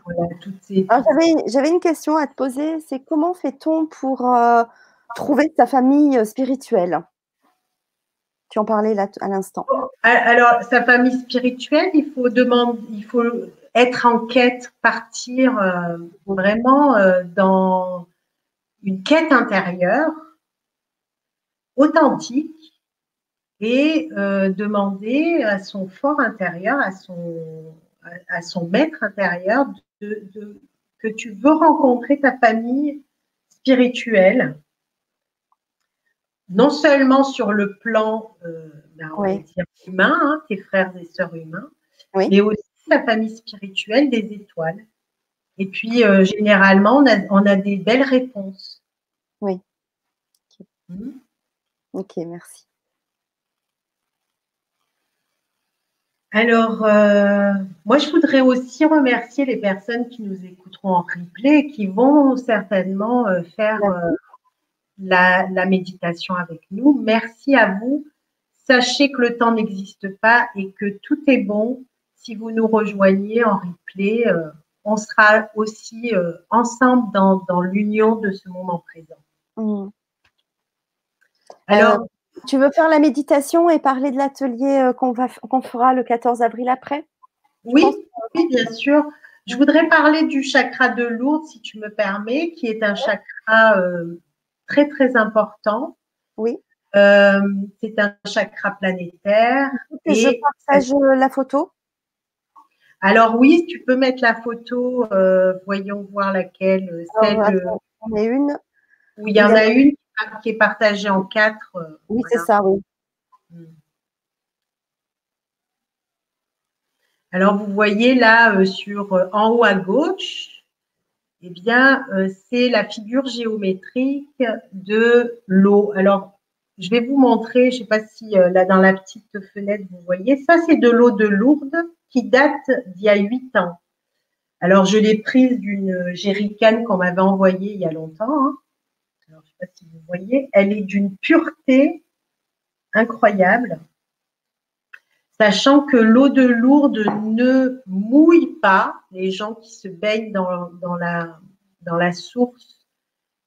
J'avais une question à te poser, c'est comment fait-on pour euh, trouver sa famille euh, spirituelle? Tu en parlais là à l'instant. Oh, alors, sa famille spirituelle, il faut demander, il faut être en quête, partir mm. vraiment dans une quête intérieure, authentique, et euh, demander à son fort intérieur, à son, à, son maître intérieur, que tu veux rencontrer ta famille spirituelle, non seulement sur le plan euh, ben, humain, hein, tes frères et sœurs humains, mais aussi ta famille spirituelle des étoiles. Et puis, euh, généralement, on a, on a, des belles réponses. Oui. Hmm. Ok, merci. Alors, euh, moi, je voudrais aussi remercier les personnes qui nous écouteront en replay, qui vont certainement euh, faire euh, la, méditation avec nous. Merci à vous. Sachez que le temps n'existe pas et que tout est bon. Si vous nous rejoignez en replay, on sera aussi ensemble dans, l'union de ce moment présent. Mmh. Alors, tu veux faire la méditation et parler de l'atelier euh, qu'on fera le 14 avril après? Oui, bien sûr. Je voudrais parler du chakra de Lourdes, si tu me permets, qui est un chakra très, très important. Oui. c'est un chakra planétaire. Et je partage la photo. Alors oui, tu peux mettre la photo, voyons voir laquelle. Celle, on une. Où il y en a une qui est partagée en quatre. oui, c'est ça, oui. Hmm. Alors, vous voyez là, euh, sur, euh, en haut à gauche, eh bien, euh, c'est la figure géométrique de l'eau. Alors, je vais vous montrer, je ne sais pas si là dans la petite fenêtre, vous voyez, ça c'est de l'eau de Lourdes qui date d'il y a huit ans. Alors, je l'ai prise d'une jerrycan qu'on m'avait envoyée il y a longtemps. Hein. Alors, je ne sais pas si vous voyez, elle est d'une pureté incroyable sachant que l'eau de Lourdes ne mouille pas les gens qui se baignent dans, la, source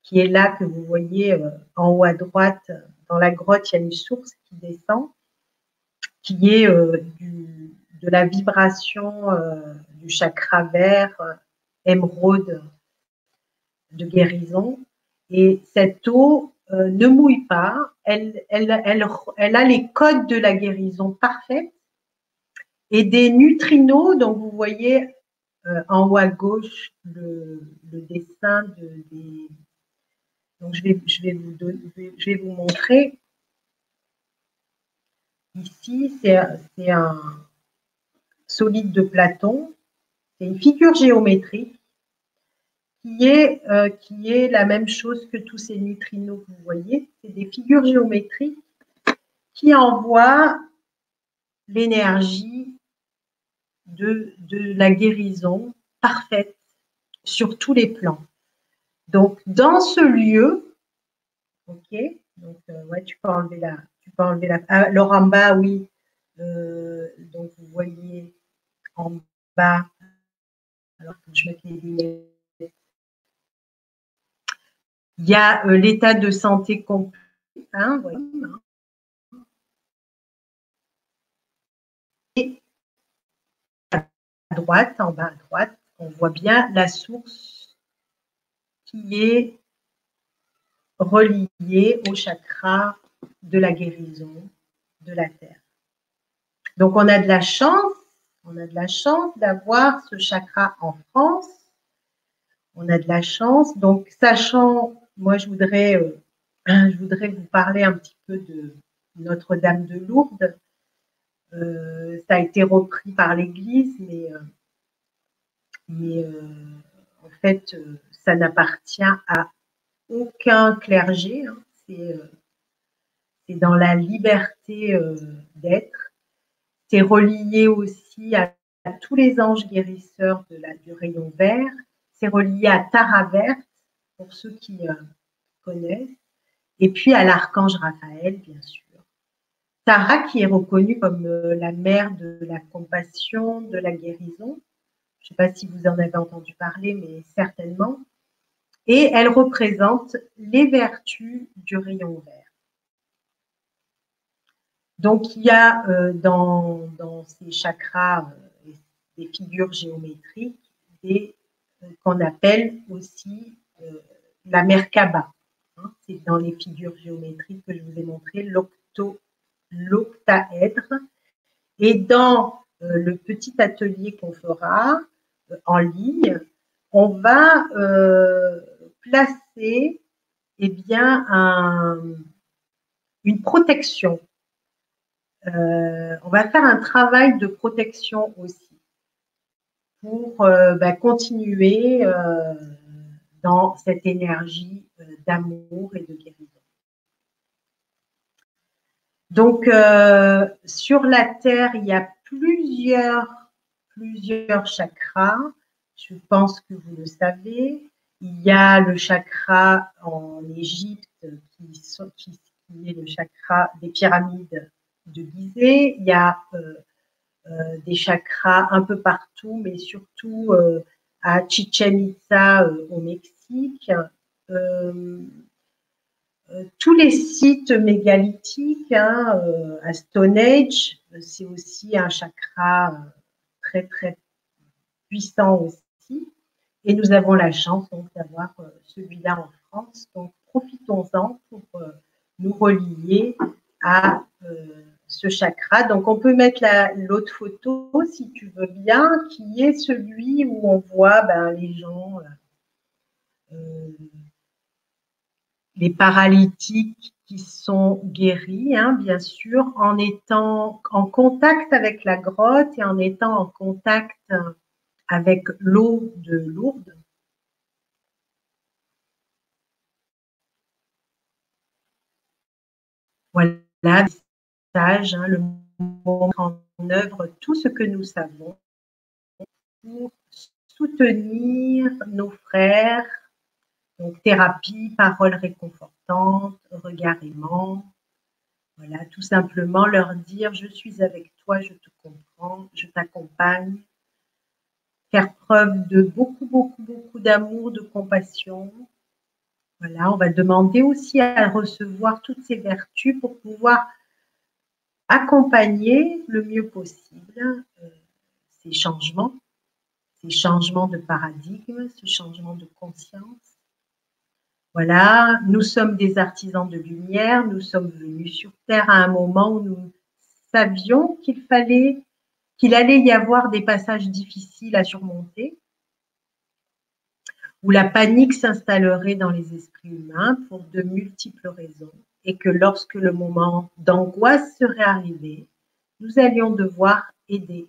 qui est là que vous voyez euh, en haut à droite. Dans la grotte, il y a une source qui descend, qui est euh, de la vibration euh, du chakra vert, émeraude de guérison. Et cette eau ne mouille pas, elle, elle, elle, a les codes de la guérison parfaite et des neutrinos. Donc, vous voyez euh, en haut à gauche le, dessin de. Donc, je vais, je vais, vous, je vais vous montrer. Ici, c'est un solide de Platon. C'est une figure géométrique qui est, euh, qui est la même chose que tous ces neutrinos que vous voyez. C'est des figures géométriques qui envoient l'énergie de, la guérison parfaite sur tous les plans. Donc, dans ce lieu, ok, donc, euh, ouais, tu peux enlever la, tu peux enlever la, ah, alors en bas, oui, euh, donc vous voyez en bas, alors que je mette les lunettes, il y a euh, l'état de santé complet, hein, hein. Et droite, en bas à droite, on voit bien la source qui est reliée au chakra de la guérison de la terre. Donc on a de la chance, on a de la chance d'avoir ce chakra en France. On a de la chance. Donc sachant, moi je voudrais, euh, je voudrais vous parler un petit peu de Notre-Dame de Lourdes. Euh, ça a été repris par l'Église, mais, euh, euh, en fait, ça n'appartient à aucun clergé. Hein. C'est dans la liberté d'être. C'est relié aussi à, tous les anges guérisseurs du rayon vert. C'est relié à Tara verte, pour ceux qui connaissent. Et puis à l'archange Raphaël, bien sûr. Tara qui est reconnue comme euh, la mère de la compassion, de la guérison. Je ne sais pas si vous en avez entendu parler, mais certainement. Et elle représente les vertus du rayon vert. Donc, il y a euh, dans, ces chakras euh, des figures géométriques qu'on appelle aussi la Merkaba. Hein. C'est dans les figures géométriques que je vous ai montré l'octo l'octaèdre. Et dans euh, le petit atelier qu'on fera euh, en ligne, on va euh, placer eh bien, une protection. on va faire un travail de protection aussi pour bah, continuer dans cette énergie d'amour et de guérison. Donc, euh, sur la Terre, il y a plusieurs, plusieurs chakras. Je pense que vous le savez. Il y a le chakra en Égypte qui, est le chakra des pyramides de Gizeh. Il y a euh, euh, des chakras un peu partout, mais surtout à Chichen Itza au Mexique. Euh, tous les sites mégalithiques hein, euh, à Stonehenge, c'est aussi un chakra euh, très très puissant aussi. Et nous avons la chance d'avoir celui-là en France. Donc profitons-en pour nous relier à ce chakra. Donc, on peut mettre l'autre photo, si tu veux bien, qui est celui où on voit ben, les gens, euh, euh, les paralytiques qui sont guéris, hein, bien sûr, en étant en contact avec la grotte et en étant en contact avec l'eau de Lourdes. Voilà, Hein, le monde en œuvre tout ce que nous savons pour soutenir nos frères. Donc thérapie, paroles réconfortantes, regard aimant. Voilà, tout simplement leur dire je suis avec toi, je te comprends, je t'accompagne. Faire preuve de beaucoup, beaucoup, beaucoup d'amour, de compassion. Voilà, on va demander aussi à recevoir toutes ces vertus pour pouvoir accompagner le mieux possible euh, ces changements, ces changements de paradigme, ce changement de conscience. Voilà, nous sommes des artisans de lumière, nous sommes venus sur Terre à un moment où nous savions qu'il fallait, qu'il allait y avoir des passages difficiles à surmonter, où la panique s'installerait dans les esprits humains pour de multiples raisons et que lorsque le moment d'angoisse serait arrivé, nous allions devoir aider.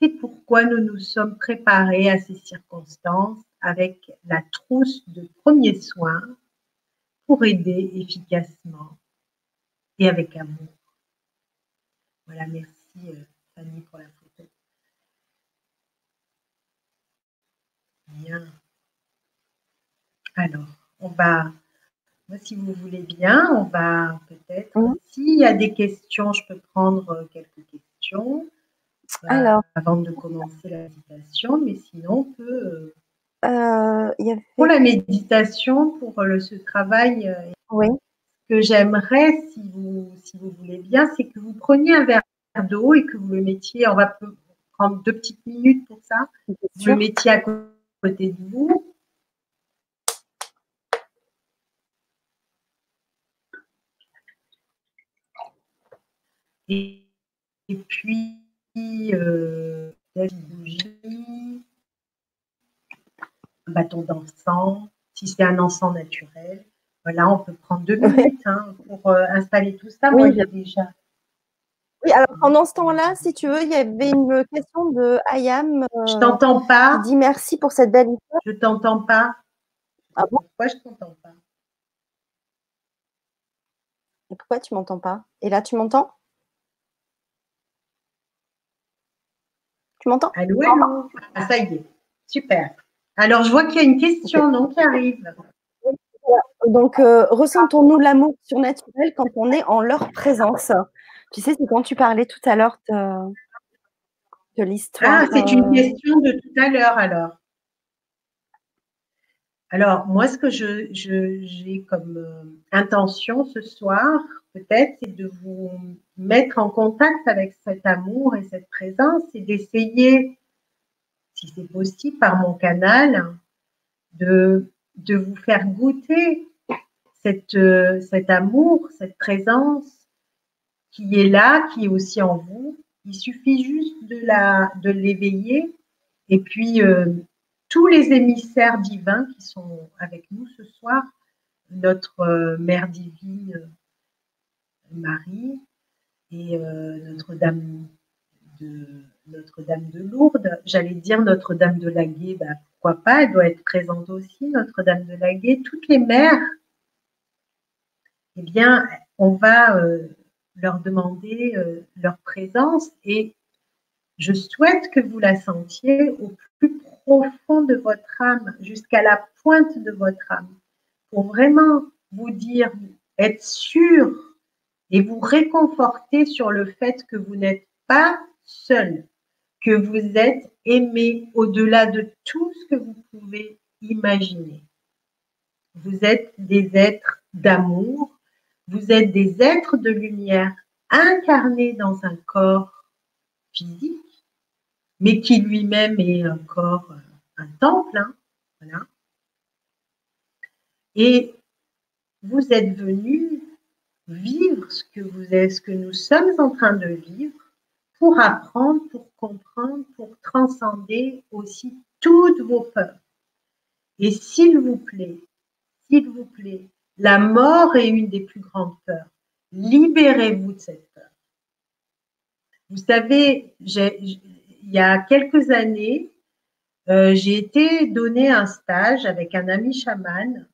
C'est pourquoi nous nous sommes préparés à ces circonstances avec la trousse de premiers soins pour aider efficacement et avec amour. Voilà, merci euh, Fanny pour la photo. Bien. Alors, on va si vous voulez bien, on va peut-être, s'il y a des questions, je peux prendre euh, quelques questions euh, Alors, avant de commencer la méditation, mais sinon, on peut. Euh, pour la méditation, pour ce travail, que j'aimerais, si vous, si vous voulez bien, c'est que vous preniez un verre d'eau et que vous le mettiez, on va prendre deux petites minutes pour ça, vous le mettiez à côté de vous. Et, puis, euh, bougie, un bâton d'encens, si c'est un encens naturel. Voilà, on peut prendre deux minutes hein, pour euh, installer tout ça. Moi, j'ai déjà. Oui, alors pendant ce temps-là, si tu veux, il y avait une question de Ayam. Euh, je t'entends pas. Qui dit merci pour cette belle histoire. Je t'entends pas. Ah bon? Pourquoi je t'entends pas? Et pourquoi tu m'entends pas? Et là, tu m'entends? Tu m'entends? Allô, ah, ça y est, super. Alors, je vois qu'il y a une question non, qui arrive. Donc, euh, ressentons-nous l'amour surnaturel quand on est en leur présence Tu sais, c'est quand tu parlais tout à l'heure de, l'histoire. Ah, c'est une euh, question de tout à l'heure alors. Alors, moi, ce que j'ai je, comme euh, intention ce soir, peut-être, c'est de vous mettre en contact avec cet amour et cette présence et d'essayer, si c'est possible, par mon canal, de, de vous faire goûter cette, euh, cet amour, cette présence qui est là, qui est aussi en vous. Il suffit juste de, la, de l'éveiller et puis euh, tous les émissaires divins qui sont avec nous ce soir, notre euh, Mère divine Marie et euh, Notre-Dame de Notre-Dame de Lourdes. J'allais dire Notre-Dame de Laguet, bah, pourquoi pas, elle doit être présente aussi, Notre-Dame de Laguet. Toutes les mères, eh bien, on va euh, leur demander euh, leur présence et je souhaite que vous la sentiez au plus profond de votre âme, jusqu'à la pointe de votre âme, pour vraiment vous dire, être sûr et vous réconforter sur le fait que vous n'êtes pas seul, que vous êtes aimé au-delà de tout ce que vous pouvez imaginer. Vous êtes des êtres d'amour, vous êtes des êtres de lumière incarnés dans un corps physique, mais qui lui-même est un corps un temple, hein. Et vous êtes venu vivre ce que vous êtes, ce que nous sommes en train de vivre pour apprendre, pour comprendre, pour transcender aussi toutes vos peurs. Et s'il vous plaît, s'il vous plaît, la mort est une des plus grandes peurs. Libérez-vous de cette peur. Vous savez, il y a quelques années, euh, j'ai été donné un stage avec un ami chaman.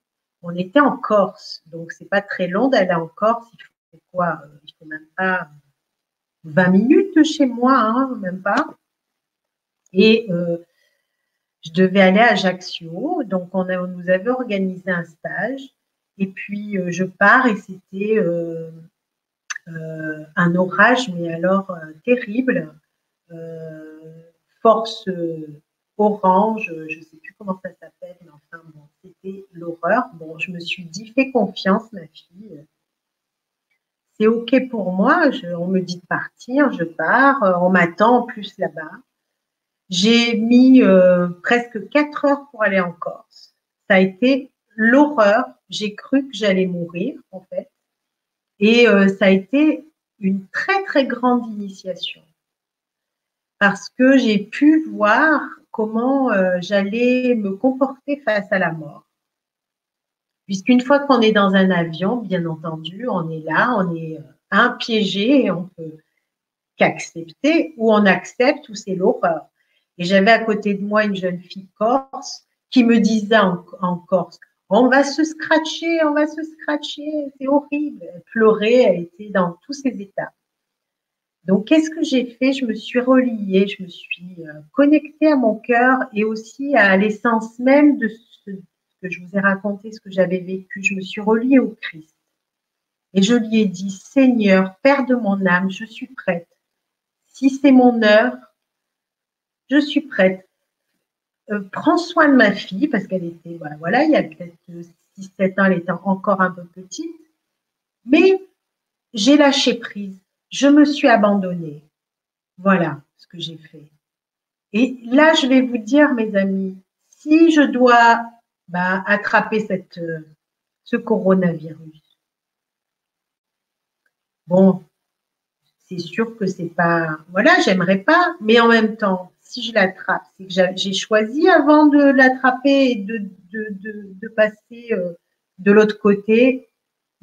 On était en Corse, donc c'est pas très long d'aller en Corse. Il faut quoi? Il faut même pas 20 minutes chez moi, hein, même pas. Et euh, je devais aller à Ajaccio, donc on, nous avait organisé un stage. Et puis je pars et c'était un orage, mais alors terrible. force orange, je ne sais plus comment ça s'appelle, mais enfin c'était l'horreur. Bon, je me suis dit, fais confiance, ma fille. C'est OK pour moi, on me dit de partir, je pars, euh, on m'attend en plus là-bas. J'ai mis euh, presque quatre heures pour aller en Corse. Ça a été l'horreur. J'ai cru que j'allais mourir, en fait. Et euh, ça a été une très, très grande initiation. Parce que j'ai pu voir comment j'allais me comporter face à la mort. Puisqu'une fois qu'on est dans un avion, bien entendu, on est là, on est euh, impiégé et on peut qu'accepter ou on accepte ou c'est l'horreur. Et j'avais à côté de moi une jeune fille corse qui me disait en, en corse, on va se scratcher, on va se scratcher, c'est horrible. Elle pleurait, elle était dans tous ses états. Donc, qu'est-ce que j'ai fait? Je me suis reliée, je me suis euh, connectée à mon cœur et aussi à l'essence même de ce que je vous ai raconté, ce que j'avais vécu. Je me suis reliée au Christ. Et je lui ai dit, Seigneur, Père de mon âme, je suis prête. Si c'est mon heure, je suis prête. Euh, prends soin de ma fille, parce qu'elle était, voilà, voilà, il y a peut-être 6-7 ans, elle était encore un peu petite. Mais j'ai lâché prise je me suis abandonnée. Voilà ce que j'ai fait. Et là, je vais vous dire, mes amis, si je dois bah, attraper cette, ce coronavirus, bon, c'est sûr que c'est pas. Voilà, j'aimerais pas, mais en même temps, si je l'attrape, c'est que j'ai choisi avant de l'attraper et de, passer euh, de l'autre côté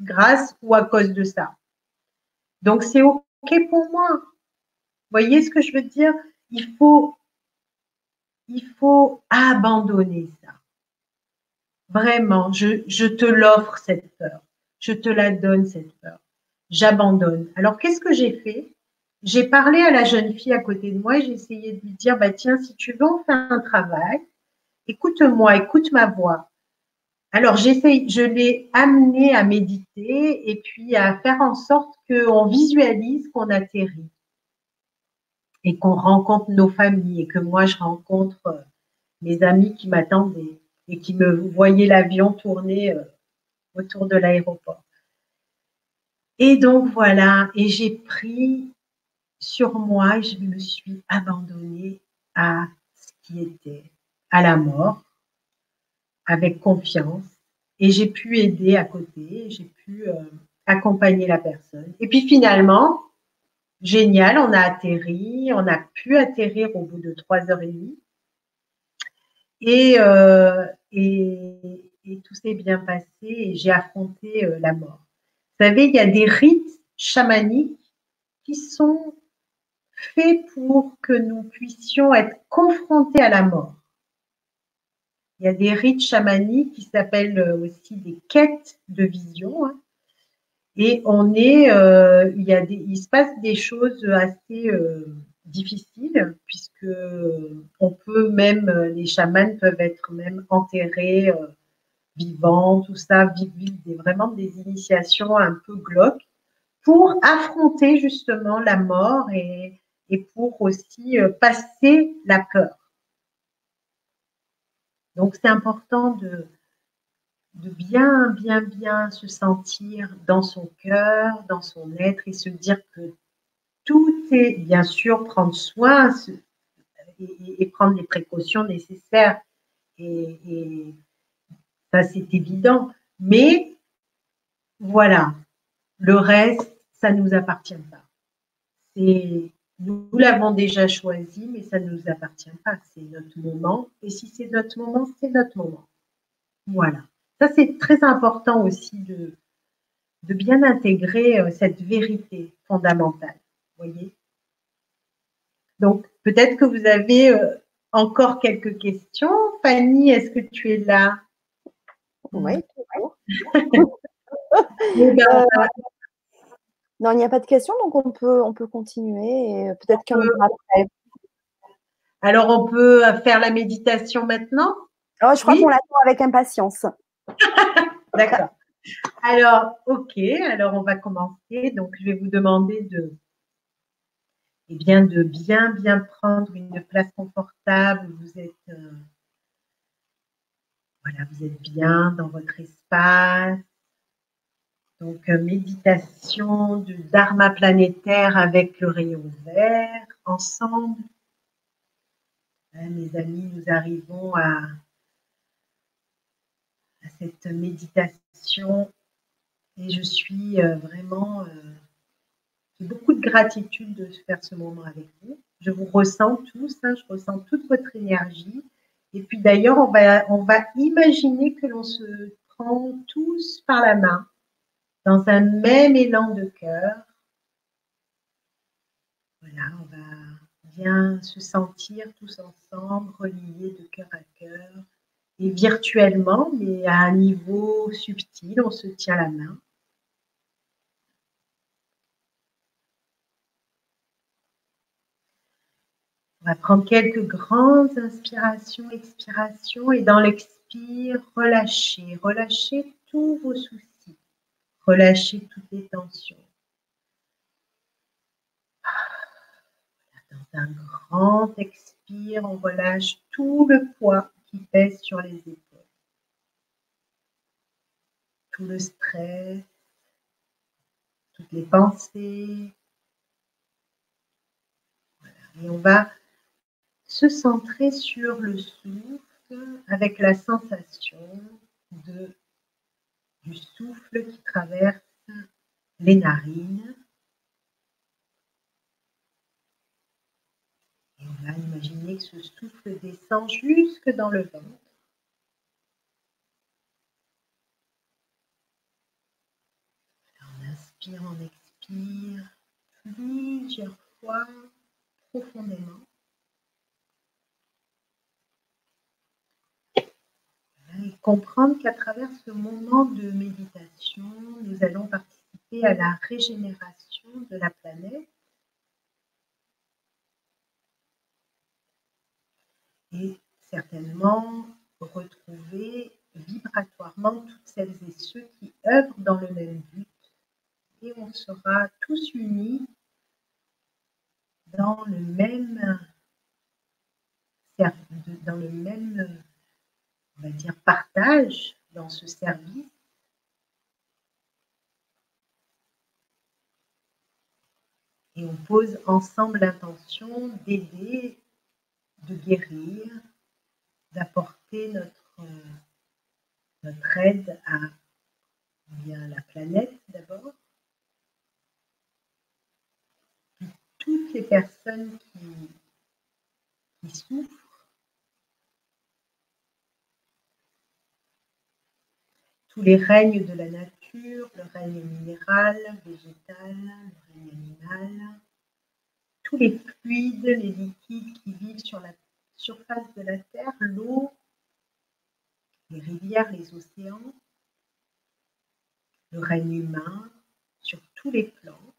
grâce ou à cause de ça. Donc, c'est OK pour moi. Vous voyez ce que je veux dire? Il faut abandonner ça. Vraiment, je, te l'offre, cette peur. Je te la donne, cette peur. J'abandonne. Alors, qu'est-ce que j'ai fait? J'ai parlé à la jeune fille à côté de moi et j'ai essayé de lui dire, bah, tiens, si tu veux en faire un travail, écoute-moi, écoute ma voix. Alors, j'essaye, je l'ai amené à méditer et puis à faire en sorte qu'on visualise qu'on atterrit et qu'on rencontre nos familles et que moi, je rencontre euh, mes amis qui m'attendaient et qui me voyaient l'avion tourner euh, autour de l'aéroport. Et donc, voilà, et j'ai pris sur moi, je me suis abandonnée à ce qui était, à la mort, avec confiance et j'ai pu aider à côté, j'ai pu euh, accompagner la personne. Et puis finalement, génial, on a atterri, on a pu atterrir au bout de trois heures et demie. Et, euh, et, tout s'est bien passé et j'ai affronté euh, la mort. Vous savez, il y a des rites chamaniques qui sont faits pour que nous puissions être confrontés à la mort. Il y a des rites chamaniques qui s'appellent euh, aussi des quêtes de vision. Hein. Et on est, euh, il, y a il se passe des choses assez difficiles, puisque on peut même, les chamans peuvent être même enterrés vivants, tout ça, vivre des, vraiment des initiations un peu glauques pour affronter justement la mort et, et pour aussi passer la peur. Donc c'est important de, de bien, bien, bien se sentir dans son cœur, dans son être et se dire que bien sûr, prendre soin et, prendre les précautions nécessaires, Et, ça, c'est évident. Mais voilà, le reste, ça nous appartient pas. Nous l'avons déjà choisi, mais ça ne nous appartient pas. C'est notre moment. Et si c'est notre moment, c'est notre moment. Voilà. Ça, c'est très important aussi de, de bien intégrer euh, cette vérité fondamentale. Voyez? Donc, peut-être que vous avez euh, encore quelques questions. Fanny, est-ce que tu es là? Oui, toujours. Eh ben, euh, non, il n'y a pas de questions, donc on peut, on peut continuer peut-être qu'un après. Alors, on peut faire la méditation maintenant? Oh, Je crois qu'on l'attend avec impatience. D'accord. Alors, ok, alors on va commencer. Donc, je vais vous demander de, eh bien, de bien, bien prendre une place confortable. Vous êtes, euh, voilà, vous êtes bien dans votre espace. Donc, euh, méditation de Dharma planétaire avec le rayon vert ensemble. mes amis, nous arrivons à à cette méditation et je suis euh, vraiment, beaucoup de gratitude de faire ce moment avec vous. Je vous ressens tous, hein, je ressens toute votre énergie. Et puis d'ailleurs, on va, on va imaginer que l'on se prend tous par la main dans un même élan de cœur. Voilà, on va bien se sentir tous ensemble, reliés de cœur à cœur, et virtuellement, mais à un niveau subtil, on se tient la main. Va prendre quelques grandes inspirations, expirations, et dans l'expire, relâchez, relâchez tous vos soucis, relâchez toutes les tensions. Dans un grand expire, on relâche tout le poids qui pèse sur les épaules. Tout le stress, toutes les pensées. Et on va se centrer sur le souffle avec la sensation de, du souffle qui traverse les narines on va imaginer que ce souffle descend jusque dans le ventre. on inspire, on expire plusieurs fois profondément. Comprendre qu'à travers ce moment de méditation, nous allons participer à la régénération de la planète. Et certainement retrouver vibratoirement toutes celles et ceux qui œuvrent dans le même but. Et on sera tous unis dans le même dans le même on va dire partage dans ce service. Et on pose ensemble l'intention d'aider de guérir, d'apporter notre, aide à la planète d'abord, toutes les personnes qui souffrent, tous les règnes de la nature, le règne minéral, végétal, le règne animal, tous les fluides, les liquides qui vivent sur la surface de la Terre, l'eau, les rivières, les océans, le règne humain sur tous les plans.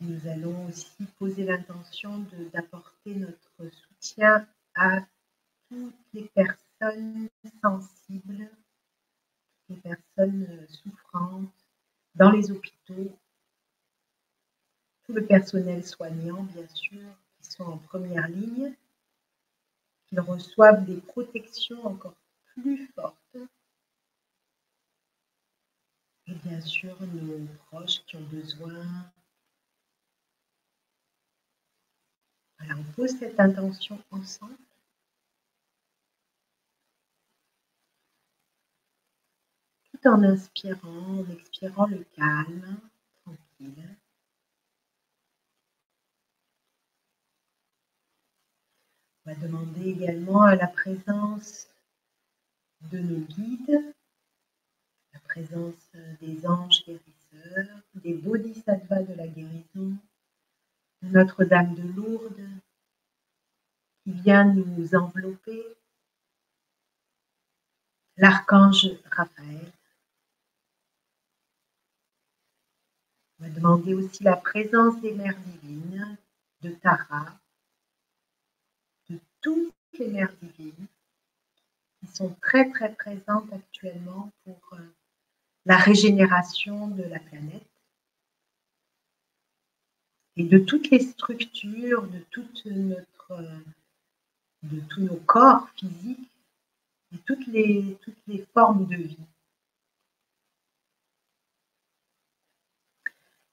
Nous allons aussi poser l'intention d'apporter notre soutien à toutes les personnes sensibles, les personnes euh, souffrantes, dans les hôpitaux, tout le personnel soignant, bien sûr, qui sont en première ligne, qu'ils reçoivent des protections encore plus fortes, Et bien sûr, nos proches qui ont besoin. Voilà, on pose cette intention ensemble. Tout en inspirant, en expirant le calme, tranquille. On va demander également à la présence de nos guides la présence des anges guérisseurs, des bodhisattvas de la guérison, Notre-Dame de Lourdes qui vient nous envelopper, l'archange Raphaël. On va demander aussi la présence des mères divines, de Tara, de toutes les mères divines qui sont très très présentes actuellement pour euh, la régénération de la planète et de toutes les structures, de notre, de tous nos corps physiques et toutes les, toutes les formes de vie.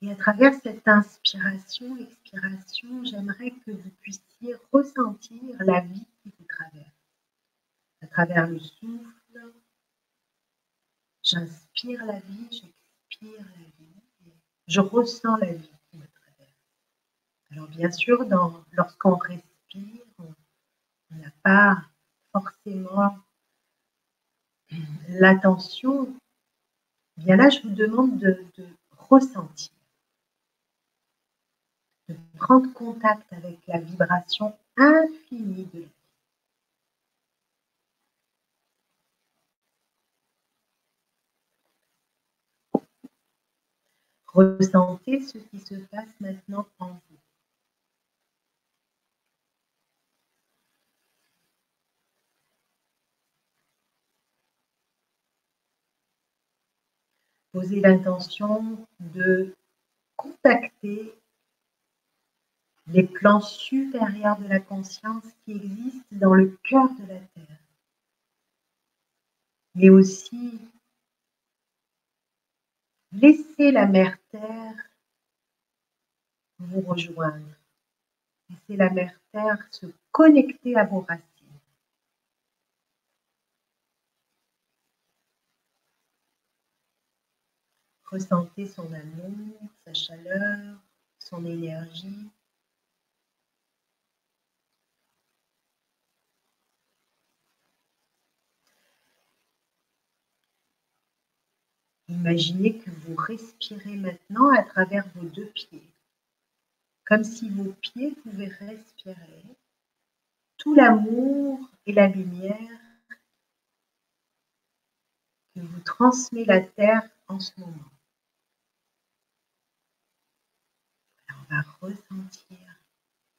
Et à travers cette inspiration, expiration, j'aimerais que vous puissiez ressentir la vie qui vous traverse. À travers le souffle, J'inspire la vie, j'expire la vie, je ressens la vie. Alors bien sûr, lorsqu'on respire, on n'a pas forcément l'attention. Bien là, je vous demande de, de ressentir, de prendre contact avec la vibration infinie de la Ressentez ce qui se passe maintenant en vous. Posez l'intention de contacter les plans supérieurs de la conscience qui existent dans le cœur de la Terre, mais aussi Laissez la mère Terre vous rejoindre. Laissez la mère Terre se connecter à vos racines. Ressentez son amour, sa chaleur, son énergie. Imaginez que vous respirez maintenant à travers vos deux pieds, comme si vos pieds pouvaient respirer tout l'amour et la lumière que vous transmet la terre en ce moment. Ressentir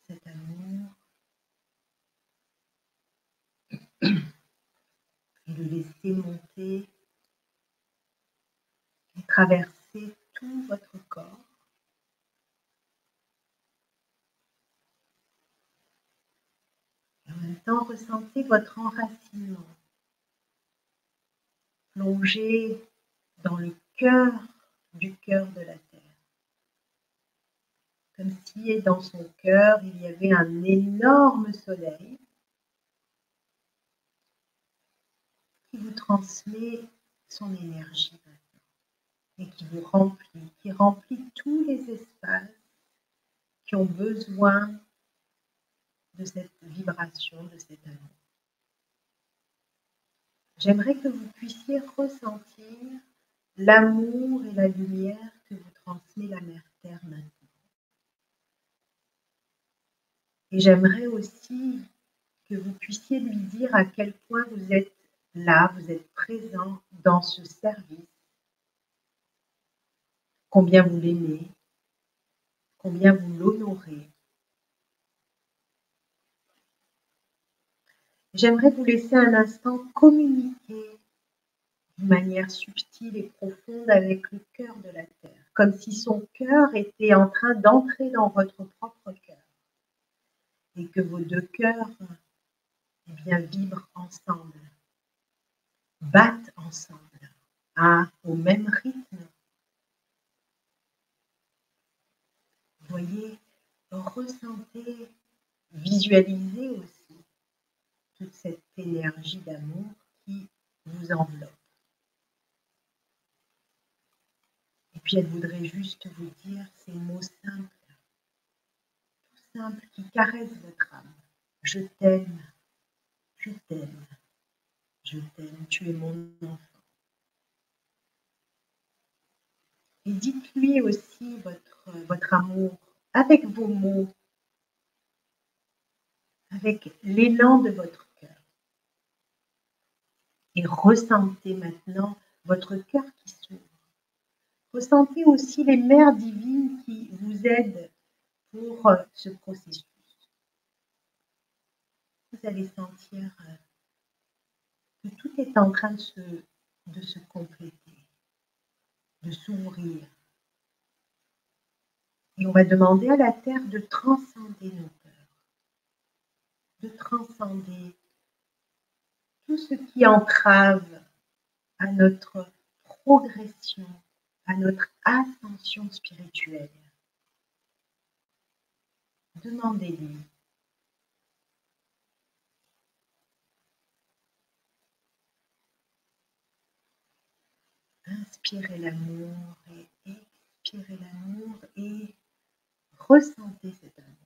cet amour et le laisser monter traverser tout votre corps. Et en même temps, ressentez votre enracinement. Plongez dans le cœur du cœur de la. Comme si dans son cœur, il y avait un énorme soleil qui vous transmet son énergie et qui vous remplit, qui remplit tous les espaces qui ont besoin de cette vibration, de cet amour. J'aimerais que vous puissiez ressentir l'amour et la lumière que vous transmet la Mère Terre maintenant. Et j'aimerais aussi que vous puissiez lui dire à quel point vous êtes là, vous êtes présent dans ce service combien vous l'aimez, combien vous l'honorez. J'aimerais vous laisser un instant communiquer d'une manière subtile et profonde avec le cœur de la Terre, comme si son cœur était en train d'entrer dans votre propre cœur et que vos deux cœurs eh bien, vibrent ensemble, battent ensemble à, au même rythme. Voyez, ressentez, visualisez aussi toute cette énergie d'amour qui vous enveloppe. Et puis elle voudrait juste vous dire ces mots simples, qui caressent votre âme. Je t'aime, je t'aime, je t'aime, tu es mon enfant. Et dites-lui aussi votre, votre amour avec vos mots, avec l'élan de votre cœur. Et ressentez maintenant votre cœur qui s'ouvre. Ressentez aussi les mères divines qui vous aident pour euh, ce processus. Vous allez sentir euh, que tout est en train de se, de se compléter, de s'ouvrir. Et on va demander à la Terre de transcender nos peurs, de transcender tout ce qui entrave à notre progression, à notre ascension spirituelle. Demandez-lui inspirez l'amour et expirez l'amour et ressentez cet amour.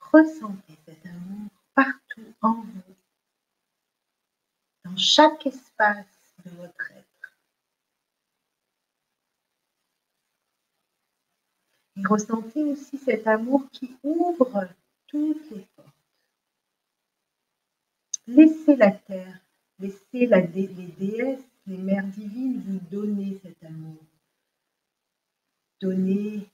Ressentez cet amour partout en vous, dans chaque espace de votre être. Et ressentez aussi cet amour qui ouvre toutes les portes. Laissez la terre Laissez les déesses, les mères divines vous donner cet amour. Donnez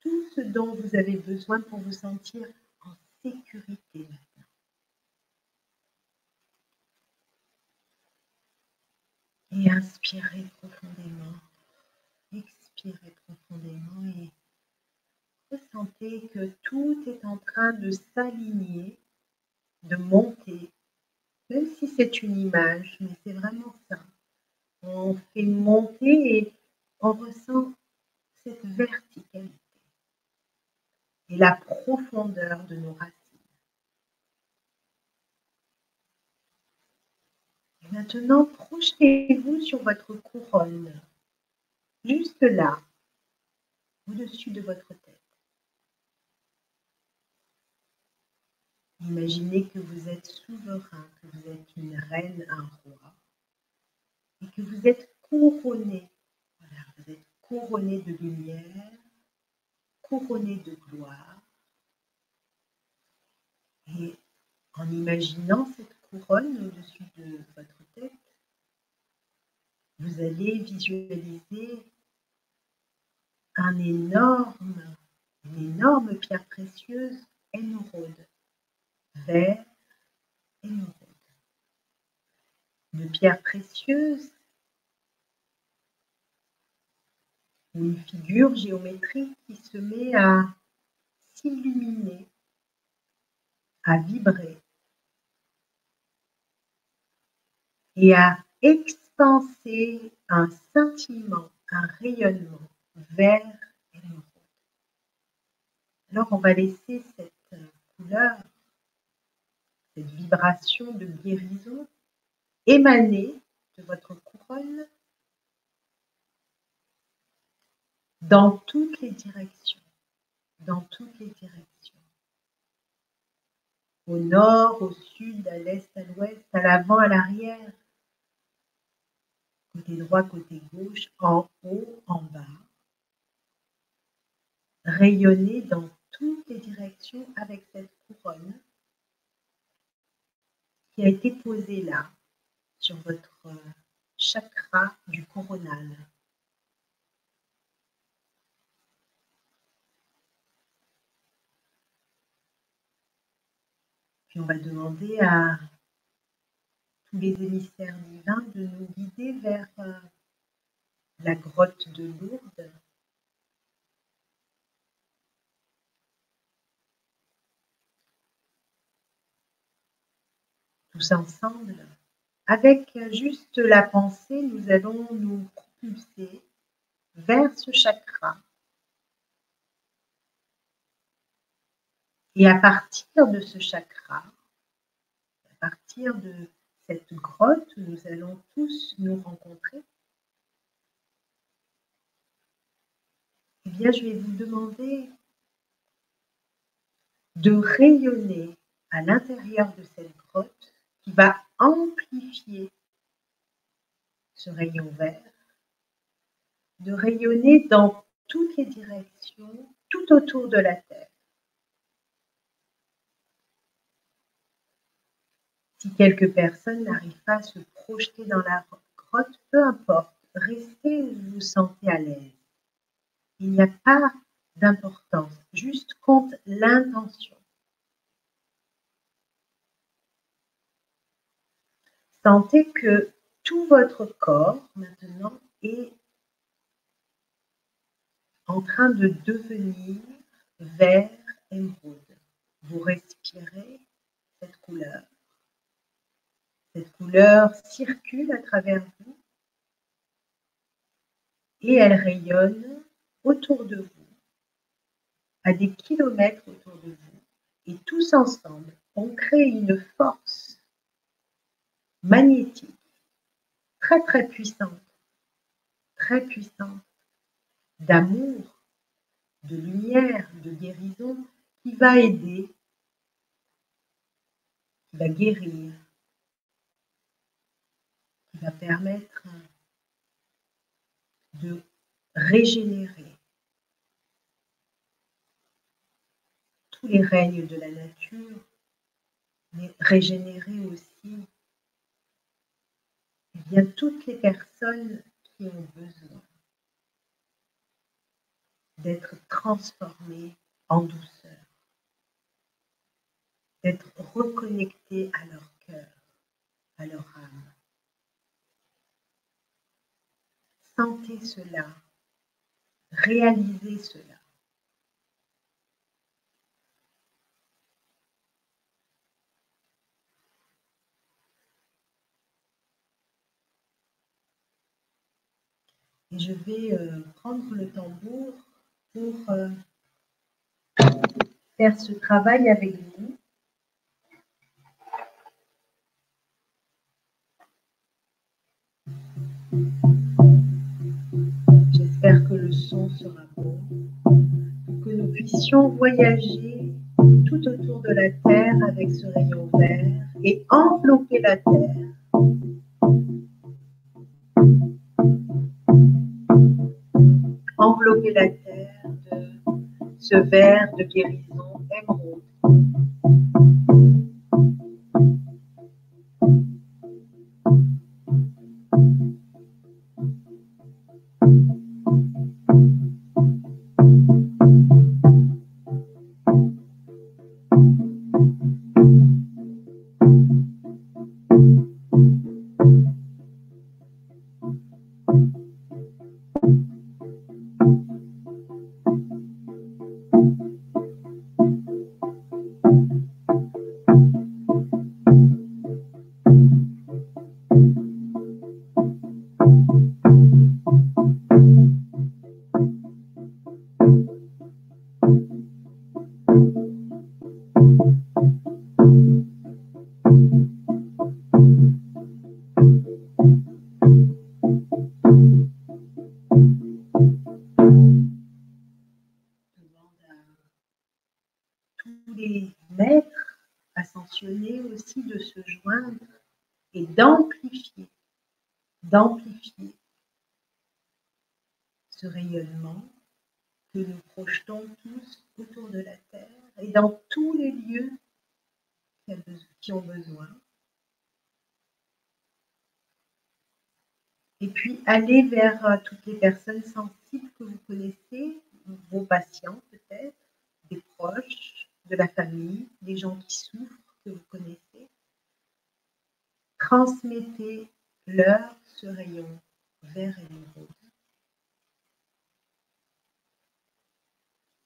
tout ce dont vous avez besoin pour vous sentir en sécurité maintenant. Et inspirez profondément, expirez profondément et ressentez que tout est en train de s'aligner, de monter même si c'est une image, mais c'est vraiment ça. On fait monter et on ressent cette verticalité et la profondeur de nos racines. Et maintenant, projetez-vous sur votre couronne, juste là, au-dessus de votre tête. Imaginez que vous êtes souverain, que vous êtes une reine, un roi, et que vous êtes couronné. Vous êtes couronné de lumière, couronné de gloire. Et en imaginant cette couronne au-dessus de votre tête, vous allez visualiser un énorme, une énorme pierre précieuse émeraude vert, émeraude. Une pierre précieuse une figure géométrique qui se met à s'illuminer, à vibrer et à expanser un sentiment, un rayonnement vert émeraude. Alors on va laisser cette couleur cette vibration de guérison émaner de votre couronne dans toutes les directions, dans toutes les directions. Au nord, au sud, à l'est, à l'ouest, à l'avant, à l'arrière, côté droit, côté gauche, en haut, en bas. Rayonner dans toutes les directions avec cette couronne qui a été posé là, sur votre euh, chakra du coronal. Puis on va demander à tous les émissaires divins de nous guider vers euh, la grotte de Lourdes ensemble, avec juste la pensée, nous allons nous propulser vers ce chakra. Et à partir de ce chakra, à partir de cette grotte où nous allons tous nous rencontrer, eh bien, je vais vous demander de rayonner à l'intérieur de cette grotte qui va amplifier ce rayon vert, de rayonner dans toutes les directions, tout autour de la Terre. Si quelques personnes n'arrivent pas à se projeter dans la grotte, peu importe, restez où vous vous sentez à l'aise. Il n'y a pas d'importance, juste compte l'intention. Sentez que tout votre corps maintenant est en train de devenir vert émeraude. Vous respirez cette couleur. Cette couleur circule à travers vous et elle rayonne autour de vous, à des kilomètres autour de vous. Et tous ensemble, on crée une force magnétique très très puissante, très puissante, d'amour, de lumière, de guérison, qui va aider, qui va guérir, qui va permettre de régénérer tous les règnes de la nature, mais régénérer aussi eh bien, toutes les personnes qui ont besoin d'être transformées en douceur, d'être reconnectées à leur cœur, à leur âme. Sentez cela, réalisez cela. Et je vais euh, prendre le tambour pour euh, faire ce travail avec vous. J'espère que le son sera bon, que nous puissions voyager tout autour de la Terre avec ce rayon vert et envelopper la Terre envelopper la terre de ce verre de guérison émeraude. D'amplifier, d'amplifier ce rayonnement que nous projetons tous autour de la Terre et dans tous les lieux qui ont besoin. Et puis aller vers euh, toutes les personnes sensibles que vous connaissez, vos patients peut-être, des proches, de la famille, des gens qui souffrent que vous connaissez transmettez leur ce rayon vert et rose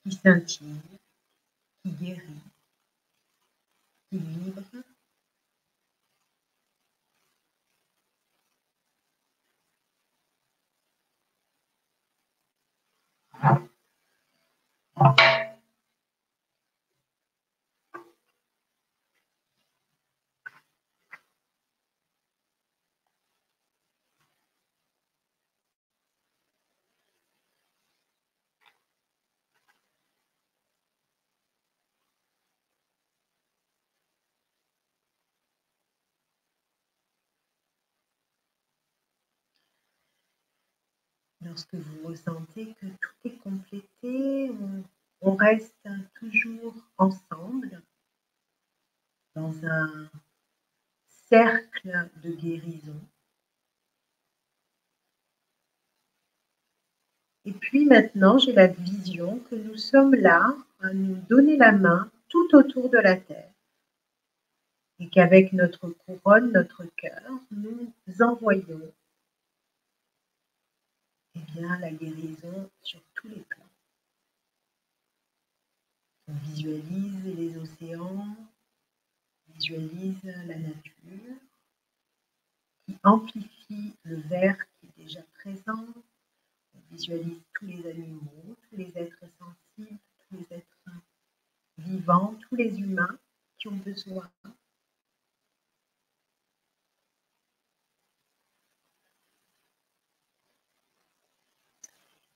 qui scintille, qui guérit, qui vibre. Ah. Lorsque vous ressentez que tout est complété, on, reste toujours ensemble dans un cercle de guérison. Et puis maintenant, j'ai la vision que nous sommes là à nous donner la main tout autour de la Terre. Et qu'avec notre couronne, notre cœur, nous envoyons la guérison sur tous les plans. On visualise les océans, visualise la nature, qui amplifie le verre qui est déjà présent. On visualise tous les animaux, tous les êtres sensibles, tous les êtres vivants, tous les humains qui ont besoin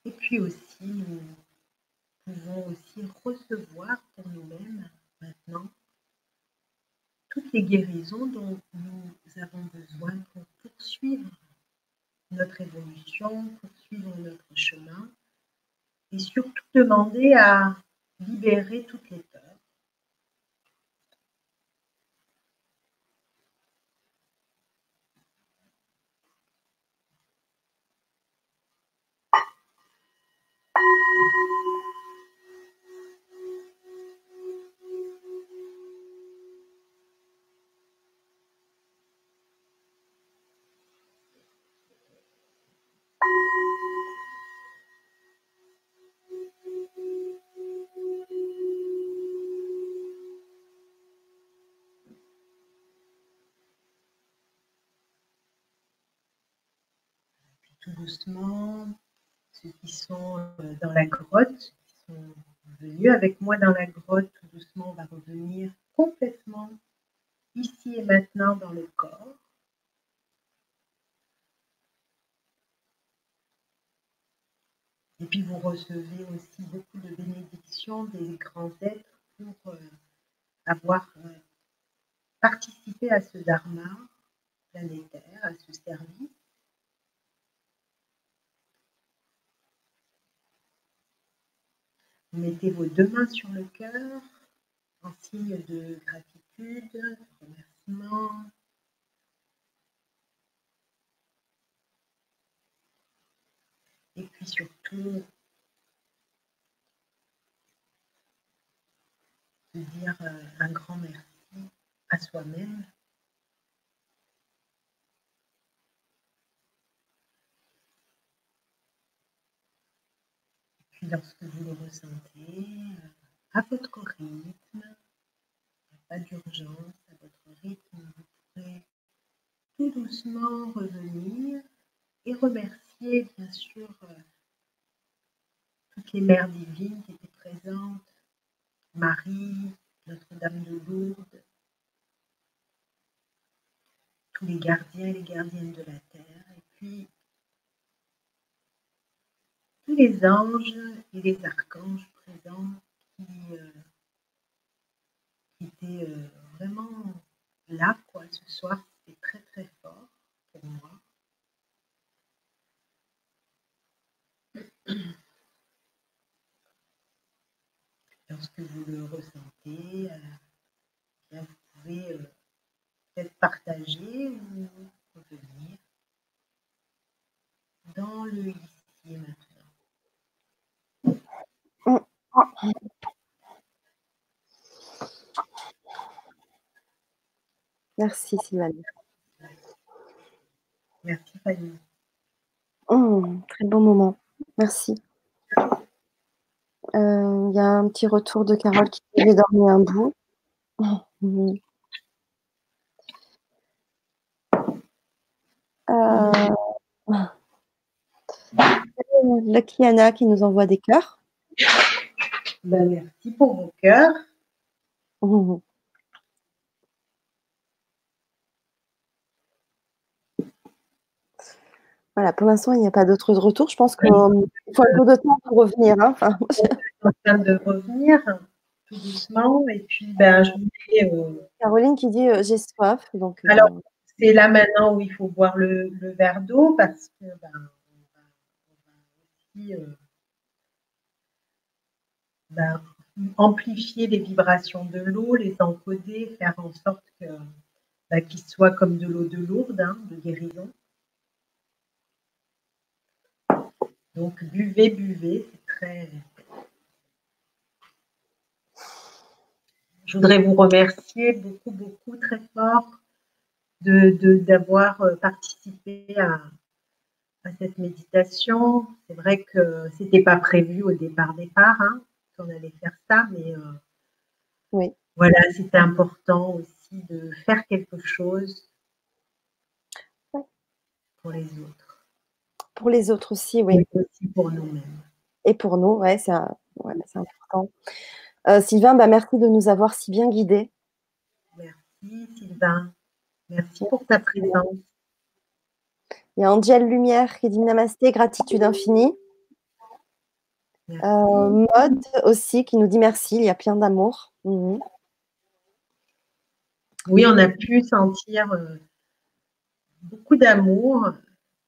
Et puis aussi, nous pouvons aussi recevoir pour nous-mêmes maintenant toutes les guérisons dont nous avons besoin pour poursuivre notre évolution, poursuivre notre chemin et surtout demander à libérer toutes les peurs tout doucement, ceux qui sont euh, dans la grotte, qui sont venus avec moi dans la grotte, tout doucement, on va revenir complètement ici et maintenant dans le corps. Et puis vous recevez aussi beaucoup de bénédictions des grands êtres pour euh, avoir euh, participé à ce dharma planétaire, à ce service. Mettez vos deux mains sur le cœur en signe de gratitude, de remerciement. Et puis surtout, de dire euh, un grand merci à soi-même lorsque vous le ressentez, euh, à votre rythme, il n'y a pas d'urgence, à votre rythme, vous pourrez tout doucement revenir et remercier bien sûr euh, toutes les mères divines qui étaient présentes, Marie, Notre-Dame de Lourdes, tous les gardiens et les gardiennes de la terre, et puis tous les anges et les archanges présents qui, euh, étaient euh, vraiment là quoi, ce soir. C'était très très fort pour moi. Lorsque vous le ressentez, euh, vous pouvez peut-être partager ou revenir dans le ici maintenant. Merci Sylvanie. Merci Fanny. Oh, très bon moment. Merci. Euh, il y a un petit retour de Carole qui avait dormi un bout. Euh, Lucky Anna qui nous envoie des cœurs. Ben, merci pour vos cœurs. Voilà, pour l'instant, il n'y a pas d'autres retours. Je pense qu'il faut un peu de temps pour revenir. Hein. Enfin, je suis en train de revenir tout doucement. Et puis, ben, je euh, Caroline qui dit euh, J'ai soif. Donc, euh, Alors, c'est là maintenant où il faut boire le, verre d'eau parce que ben, on va aussi amplifier les vibrations de l'eau, les encoder, faire en sorte bah, qu'il soit comme de l'eau de lourde, hein, de guérison. Donc buvez, buvez, c'est très. Je voudrais vous remercier beaucoup, beaucoup, très fort d'avoir de, participé à, à, cette méditation. C'est vrai que ce n'était pas prévu au départ, départ, hein, qu'on allait faire ça, mais euh, oui. voilà, c'était important aussi de faire quelque chose pour les autres. Pour les autres aussi, oui. Et aussi pour nous-mêmes. Et pour nous, ouais, c'est important. Euh, Sylvain, bah, merci de nous avoir si bien guidés. Merci Sylvain. Merci pour ta présence. Il y a Angèle Lumière qui dit Namasté, gratitude infinie. Euh, Mode aussi qui nous dit merci, il y a plein d'amour. Mhm. Oui, on a pu sentir euh, beaucoup d'amour.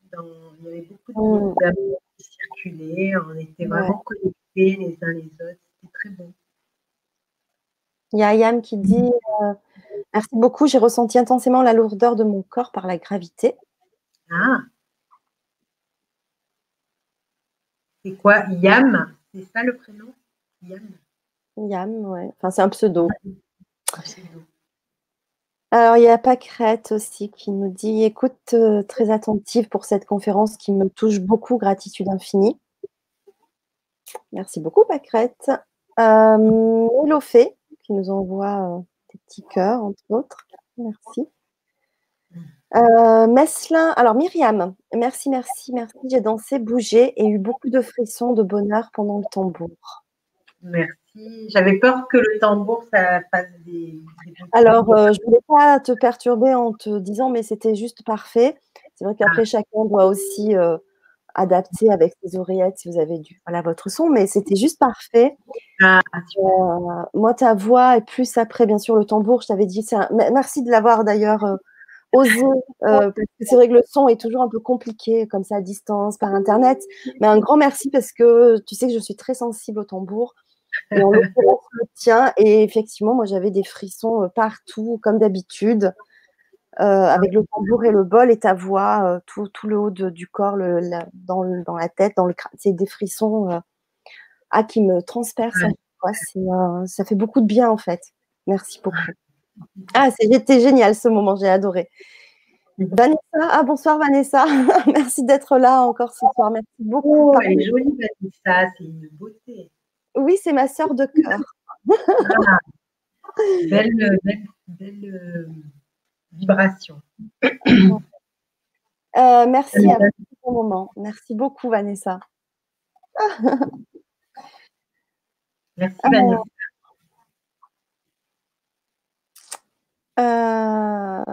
Il y avait beaucoup mhm. d'amour qui circulait. On était vraiment connectés les uns les autres. C'était très bon. Il y a Ayam qui dit euh, Merci beaucoup, j'ai ressenti intensément la lourdeur de mon corps par la gravité. Ah C'est quoi? Yam? C'est ça le prénom? Yam Yam, ouais. Enfin, c'est un pseudo. Alors, il y a Pacrette aussi qui nous dit Écoute, euh, très attentive pour cette conférence qui me touche beaucoup, gratitude infinie. Merci beaucoup, Pacrette. Euh, qui nous envoie euh, des petits cœurs, entre autres. Merci. Euh, Meslin, alors Myriam, merci, merci, merci. J'ai dansé, bougé et eu beaucoup de frissons de bonheur pendant le tambour. Merci. J'avais peur que le tambour, ça fasse des. alors, euh, je ne voulais pas te perturber en te disant, mais c'était juste parfait. C'est vrai qu'après, ah. chacun doit aussi euh, adapter avec ses oreillettes si vous avez du voilà votre son, mais c'était juste parfait. Ah, moi, ta voix et plus après, bien sûr, le tambour, je t'avais dit, merci de l'avoir d'ailleurs oser, euh, parce que c'est vrai que le son est toujours un peu compliqué comme ça à distance, par Internet. Mais un grand merci parce que tu sais que je suis très sensible au tambour. Et l'occurrence, le tien. Et effectivement, moi, j'avais des frissons euh, partout, comme d'habitude, euh, avec le tambour et le bol et ta voix, tout, tout, le haut du corps, le, dans, dans, la tête, dans le crâne. C'est des frissons ah, qui me transpercent. ça fait beaucoup de bien, en fait. Merci beaucoup. Ah, c'était génial ce moment, j'ai adoré. Vanessa, ah bonsoir Vanessa, merci d'être là encore ce soir, merci beaucoup. Oh, elle est jolie Vanessa, c'est une beauté. Oui, c'est ma sœur de cœur. Ah, belle, belle, euh, vibration. Euh, merci à vous pour moment. Merci beaucoup Vanessa. merci Vanessa. Euh,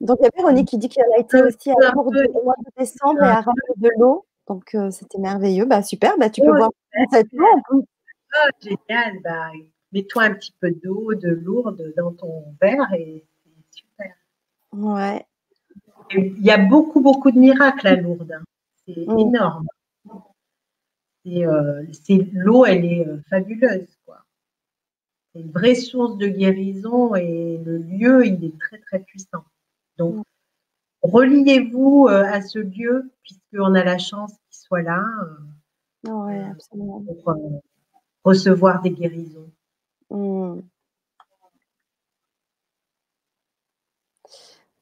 donc, il y a Véronique qui dit qu'elle a été aussi à la au mois de décembre et à ramener de l'eau. Donc, euh, c'était merveilleux. Bah, super. Bah, tu peux voir cette eau. Oh, génial. Bah, Mets-toi un petit peu d'eau, de lourde dans ton verre et c'est super. Ouais. Il y a beaucoup, beaucoup de miracles à Lourdes. Hein. C'est mm. énorme. Euh, l'eau, elle est fabuleuse. C'est une vraie source de guérison et le lieu, il est très, très puissant. Donc, reliez-vous euh, à ce lieu puisqu'on a la chance qu'il soit là euh, euh, pour recevoir des guérisons. Mmh.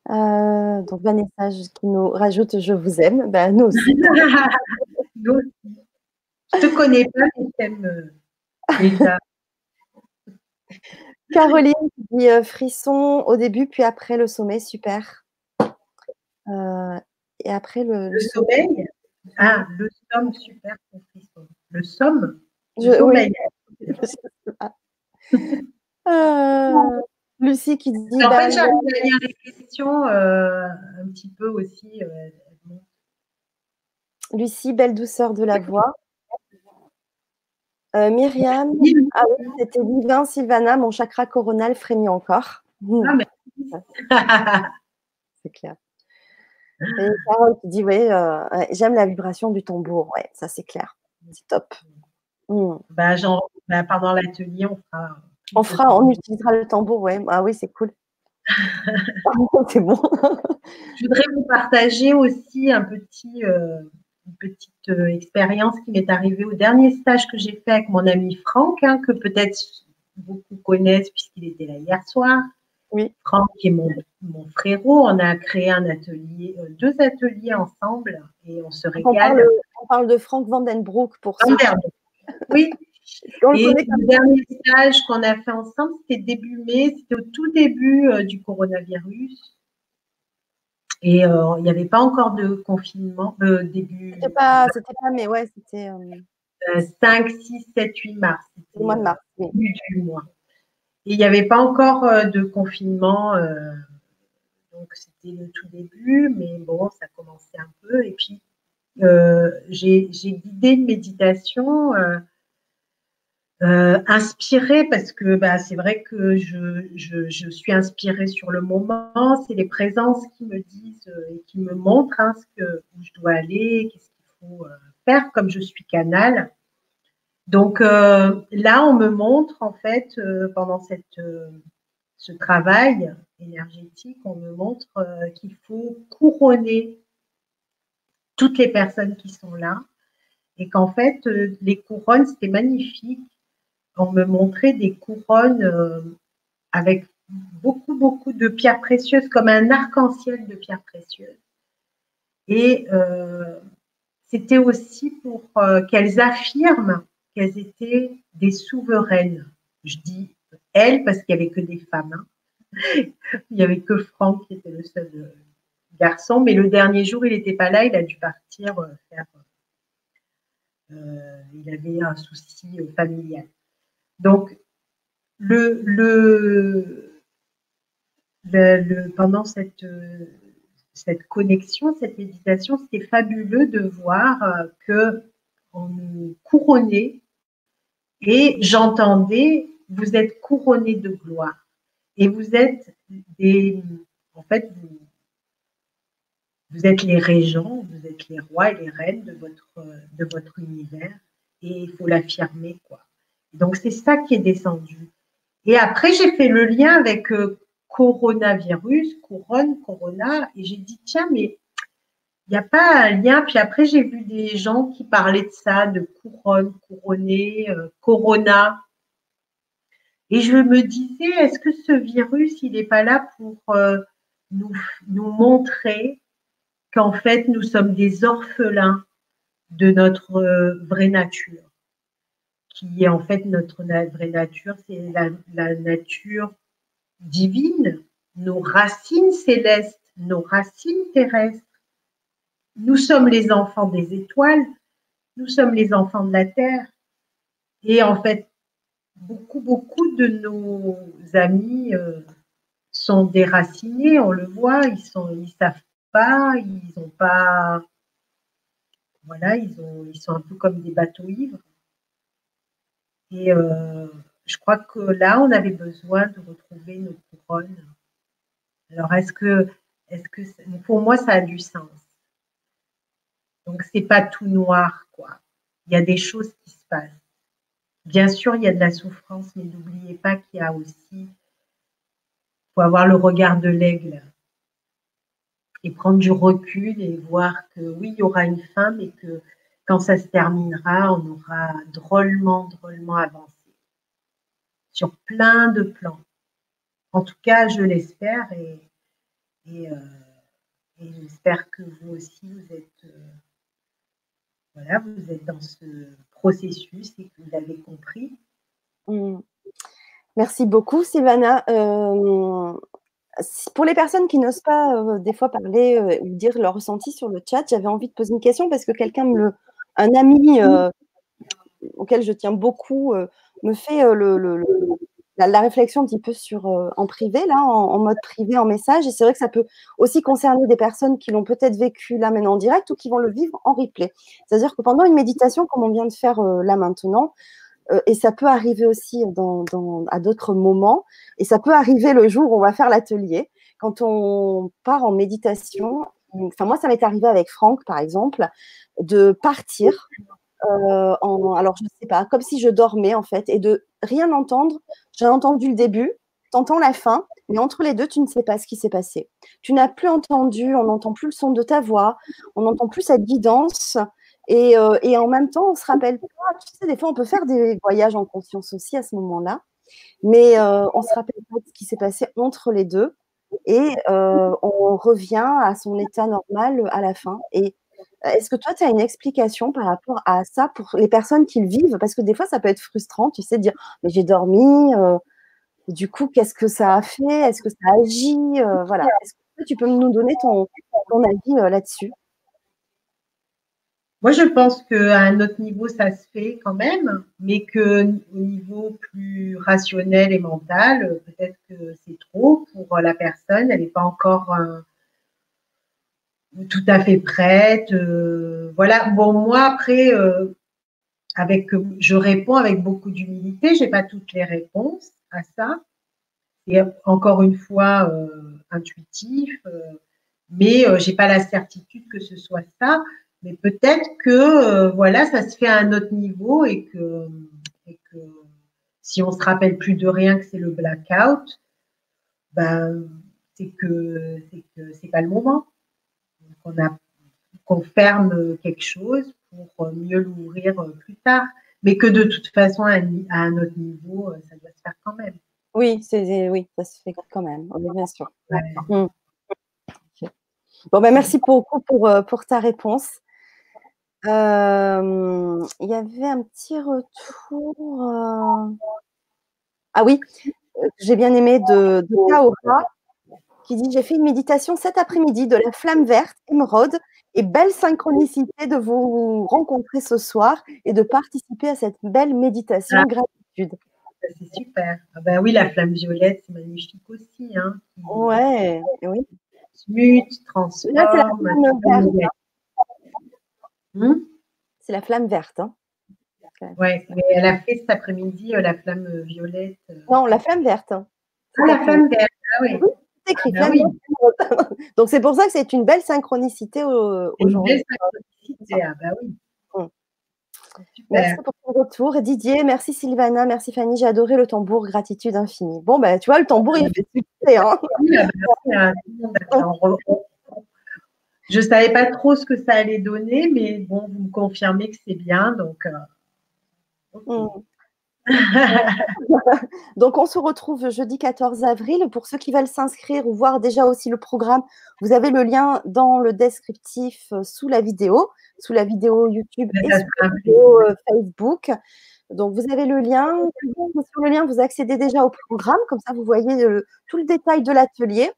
donc Vanessa qui nous rajoute je vous aime, ben, nous aussi. nous aussi. Je ne te connais pas, mais je t'aime déjà. Caroline qui dit euh, frisson au début, puis après le sommet, super. Euh, et après le, le, sommeil? Ah, le somme, super pour frisson. Le somme? Euh, Lucie qui dit. En fait, j'avais une question un petit peu aussi. Lucie, belle douceur de la voix. Euh, Myriam, ah c'était divin, Sylvana, mon chakra coronal frémit encore. Ah, C'est clair. Et Carole qui dit oui, euh, j'aime la vibration du tambour. Ouais, ça c'est clair. C'est top. Hmm. Bah, bah, pendant l'atelier, on fera. On fera, on utilisera le tambour, ouais. Ah oui, c'est cool. c'est bon. Je voudrais vous partager aussi un petit, euh, une petite euh, expérience qui m'est arrivée au dernier stage que j'ai fait avec mon ami Franck, hein, que peut-être beaucoup connaissent puisqu'il était là hier soir. Oui. Franck est mon, mon frérot. On a créé un atelier, euh, deux ateliers ensemble et on se régale. On parle, de Franck Vandenbroek pour ça. Oui. et le dernier stage qu'on a fait ensemble, c'était début mai, c'était au tout début euh, du coronavirus. Et euh, il n'y avait pas encore de confinement, début. C'était pas, pas mai, ouais, c'était. 5, 6, 7, 8 mars. Le mois de mars. Début du mois. Et il n'y avait pas encore euh, de confinement. Euh, donc, c'était le tout début, mais bon, ça commençait un peu. Et puis, euh, j'ai guidé une méditation inspirée parce que bah, c'est vrai que je, je, suis inspirée sur le moment. C'est les présences qui me disent et qui me montrent hein, ce que, où je dois aller, qu'est-ce qu'il faut faire, comme je suis canal. Donc euh, là, on me montre en fait euh, pendant cette, euh, ce travail énergétique, on me montre qu'il faut couronner toutes les personnes qui sont là et qu'en fait, les couronnes, c'était magnifique. Me montrait des couronnes avec beaucoup, beaucoup de pierres précieuses, comme un arc-en-ciel de pierres précieuses. Et c'était aussi pour qu'elles affirment qu'elles étaient des souveraines. Je dis elles parce qu'il n'y avait que des femmes. Hein. il n'y avait que Franck qui était le seul euh, garçon, mais le dernier jour, il n'était pas là, il a dû partir euh, faire. Euh, il avait un souci familial. Donc, le, le, pendant cette, cette connexion, cette méditation, c'était fabuleux de voir que on nous couronnait et j'entendais, vous êtes couronné de gloire. Et vous êtes des, en fait, vous, vous êtes les régents, vous êtes les rois et les reines de votre, de votre univers. Et il faut l'affirmer, quoi. Donc, c'est ça qui est descendu. Et après, j'ai fait le lien avec euh, coronavirus, couronne, corona, et j'ai dit, tiens, mais il n'y a pas un lien. Puis après, j'ai vu des gens qui parlaient de ça, de couronne, couronné, euh, corona. Et je me disais, est-ce que ce virus, il n'est pas là pour euh, nous, montrer qu'en fait, nous sommes des orphelins de notre vraie nature, qui est en fait notre vraie nature, c'est la, nature divine, nos racines célestes, nos racines terrestres nous sommes les enfants des étoiles, nous sommes les enfants de la terre. Et en fait, beaucoup, beaucoup de nos amis euh, sont déracinés, on le voit, ils sont, ils savent pas, ils n'ont pas, voilà, ils sont un peu comme des bateaux ivres. Et euh, je crois que là, on avait besoin de retrouver nos couronnes. Alors, est-ce que, est-ce pour moi, ça a du sens. Donc, c'est pas tout noir, quoi. Il y a des choses qui se passent. Bien sûr, il y a de la souffrance, mais n'oubliez pas qu'il y a aussi, faut avoir le regard de l'aigle et prendre du recul et voir que oui, il y aura une fin, mais que quand ça se terminera, on aura drôlement, drôlement avancé sur plein de plans. En tout cas, je l'espère et, et, euh, j'espère que vous aussi, vous êtes euh, voilà, vous êtes dans ce processus et que vous l'avez compris. Mmh. Merci beaucoup, Sylvana. Euh, pour les personnes qui n'osent pas des fois parler ou dire leur ressenti sur le chat, j'avais envie de poser une question parce que quelqu'un me un ami auquel je tiens beaucoup me fait le, la, réflexion un petit peu sur euh, en privé, là, en, mode privé, en message. Et c'est vrai que ça peut aussi concerner des personnes qui l'ont peut-être vécu là maintenant en direct ou qui vont le vivre en replay. C'est-à-dire que pendant une méditation, comme on vient de faire euh, là maintenant, euh, et ça peut arriver aussi dans, à d'autres moments, et ça peut arriver le jour où on va faire l'atelier, quand on part en méditation, enfin moi ça m'est arrivé avec Franck par exemple, de partir euh, en, alors je ne sais pas, comme si je dormais en fait, et de rien entendre. J'ai entendu le début, t'entends la fin, mais entre les deux, tu ne sais pas ce qui s'est passé. Tu n'as plus entendu, on n'entend plus le son de ta voix, on n'entend plus cette guidance. Et, euh, en même temps, on se rappelle pas, tu sais, des fois, on peut faire des voyages en conscience aussi à ce moment-là, mais euh, on se rappelle pas de ce qui s'est passé entre les deux. Et euh, on revient à son état normal à la fin. Et est-ce que toi, tu as une explication par rapport à ça pour les personnes qui le vivent? Parce que des fois, ça peut être frustrant, tu sais, de dire Mais j'ai dormi, euh, du coup, qu'est-ce que ça a fait? Est-ce que ça agit? Euh, Voilà. Est-ce que tu peux nous donner ton, ton avis euh, là-dessus? Moi, je pense qu'à un autre niveau, ça se fait quand même, mais qu'au niveau plus rationnel et mental, peut-être que c'est trop pour la personne. Elle n'est pas encore tout à fait prête. Euh, voilà. Bon, moi après, euh, avec, je réponds avec beaucoup d'humilité. J'ai pas toutes les réponses à ça. Et encore une fois, euh, intuitif, mais j'ai pas la certitude que ce soit ça. Mais peut-être que voilà, ça se fait à un autre niveau et que, et que si on se rappelle plus de rien que c'est le blackout, ben c'est que c'est que c'est pas le moment qu'on ferme quelque chose pour mieux l'ouvrir plus tard. Mais que de toute façon, à, un autre niveau, ça doit se faire quand même. Oui, c'est, oui ça se fait quand même, bien sûr. Mmh. Bon, ben, merci beaucoup pour, euh, pour ta réponse. Il y avait un petit retour. Ah oui, j'ai bien aimé de, de Kaora qui dit J'ai fait une méditation cet après-midi de la flamme verte, émeraude, et belle synchronicité de vous rencontrer ce soir et de participer à cette belle méditation. Ah. Gratitude. C'est super. Ah ben oui, la flamme violette, c'est magnifique aussi. Hein. Ouais, oui. Smute, transforme. c'est la flamme verte. Hmm? c'est la flamme verte. Hein. Ouais, mais elle a fait cet après-midi euh, la flamme violette. Euh. Non, la flamme verte. Ah, la flamme verte. Ah oui écrit ah bah Donc c'est pour ça que c'est une belle synchronicité aujourd'hui. Une belle synchronicité, ah bah oui. Hum. Merci pour ton retour. Didier, merci Sylvana, merci Fanny, j'ai adoré le tambour, gratitude infinie. Bon, ben, tu vois, le tambour, il fait succès. Hein je ne savais pas trop ce que ça allait donner, mais bon, vous me confirmez que c'est bien. Donc, euh, hum. Donc, on se retrouve jeudi 14 avril. Pour ceux qui veulent s'inscrire ou voir déjà aussi le programme, vous avez le lien dans le descriptif euh, sous la vidéo, sous la vidéo YouTube et sous la vidéo euh, Facebook. Donc, vous avez le lien. Sur le lien, vous accédez déjà au programme. Comme ça, vous voyez tout le détail de l'atelier.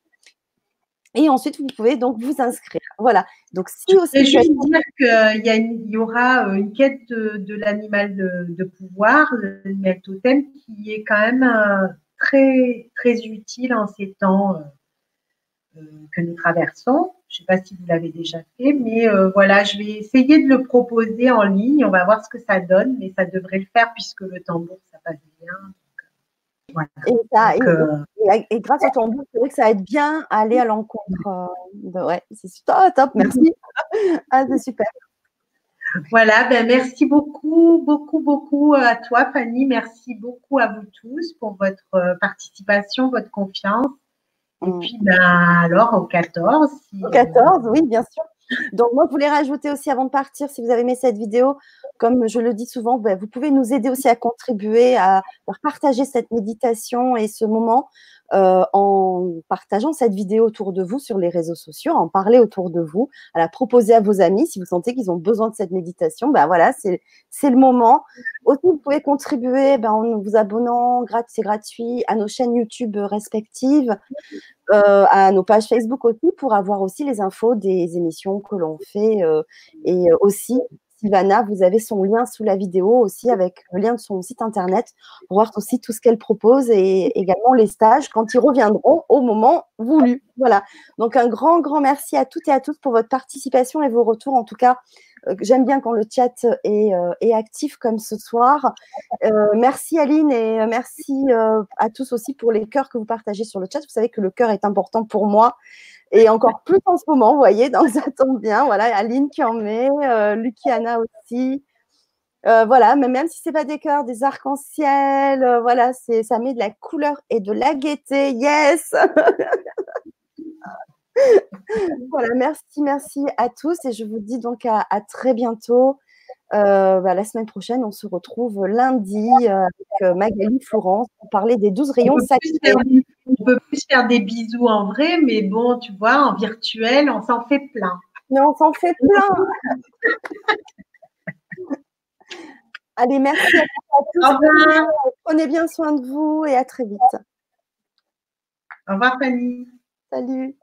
Et ensuite, vous pouvez donc vous inscrire. Voilà. Donc, si aussi. Je juste dire qu'il y, aura euh, une quête de, l'animal de, pouvoir, l'animal totem, qui est quand même euh, très, très utile en ces temps euh, que nous traversons. Je ne sais pas si vous l'avez déjà fait, mais voilà, je vais essayer de le proposer en ligne. On va voir ce que ça donne, mais ça devrait le faire puisque le tambour, ça passe bien. Euh, et, grâce au tambour, c'est vrai que ça aide bien à aller à l'encontre. Euh, ouais, c'est super, top, merci. ah, c'est super. Voilà, ben merci beaucoup, beaucoup, beaucoup à toi, Fanny. Merci beaucoup à vous tous pour votre euh, participation, votre confiance. Et mm. puis, ben, alors, au 14. au 14, oui, bien sûr. Donc, moi, je voulais rajouter aussi avant de partir, si vous avez aimé cette vidéo, comme je le dis souvent, ben, vous pouvez nous aider aussi à contribuer, à partager cette méditation et ce moment euh, en partageant cette vidéo autour de vous sur les réseaux sociaux, en parler autour de vous, à la proposer à vos amis. Si vous sentez qu'ils ont besoin de cette méditation, ben voilà, c'est le moment. Aussi, vous pouvez contribuer ben, en vous abonnant, c'est gratuit, à nos chaînes YouTube respectives, euh, à nos pages Facebook aussi, pour avoir aussi les infos des émissions que l'on fait euh, et aussi Sylvana, vous avez son lien sous la vidéo aussi avec le lien de son site internet pour voir aussi tout ce qu'elle propose et également les stages quand ils reviendront au moment voulu. Voilà. Donc un grand, grand merci à toutes et à tous pour votre participation et vos retours. En tout cas, euh, j'aime bien quand le chat est, euh, actif comme ce soir. Euh, merci Aline et merci à tous aussi pour les cœurs que vous partagez sur le chat. Vous savez que le cœur est important pour moi Et encore plus en ce moment, vous voyez, donc ça tombe bien. Voilà, Aline qui en met, euh, Luciana aussi. Euh, voilà, mais même si c'est pas des cœurs, des arcs-en-ciel, euh, voilà, c'est ça met de la couleur et de la gaieté. Yes. voilà, merci, merci à tous et je vous dis donc à, très bientôt. Euh, bah, la semaine prochaine, on se retrouve lundi avec Magali Florence pour parler des 12 rayons sacrés. On peut plus faire des bisous en vrai, mais bon, tu vois, en virtuel, on s'en fait plein. Mais on s'en fait plein. Allez, merci à tous. Prenez bien soin de vous et à très vite. Au revoir, Fanny. Salut.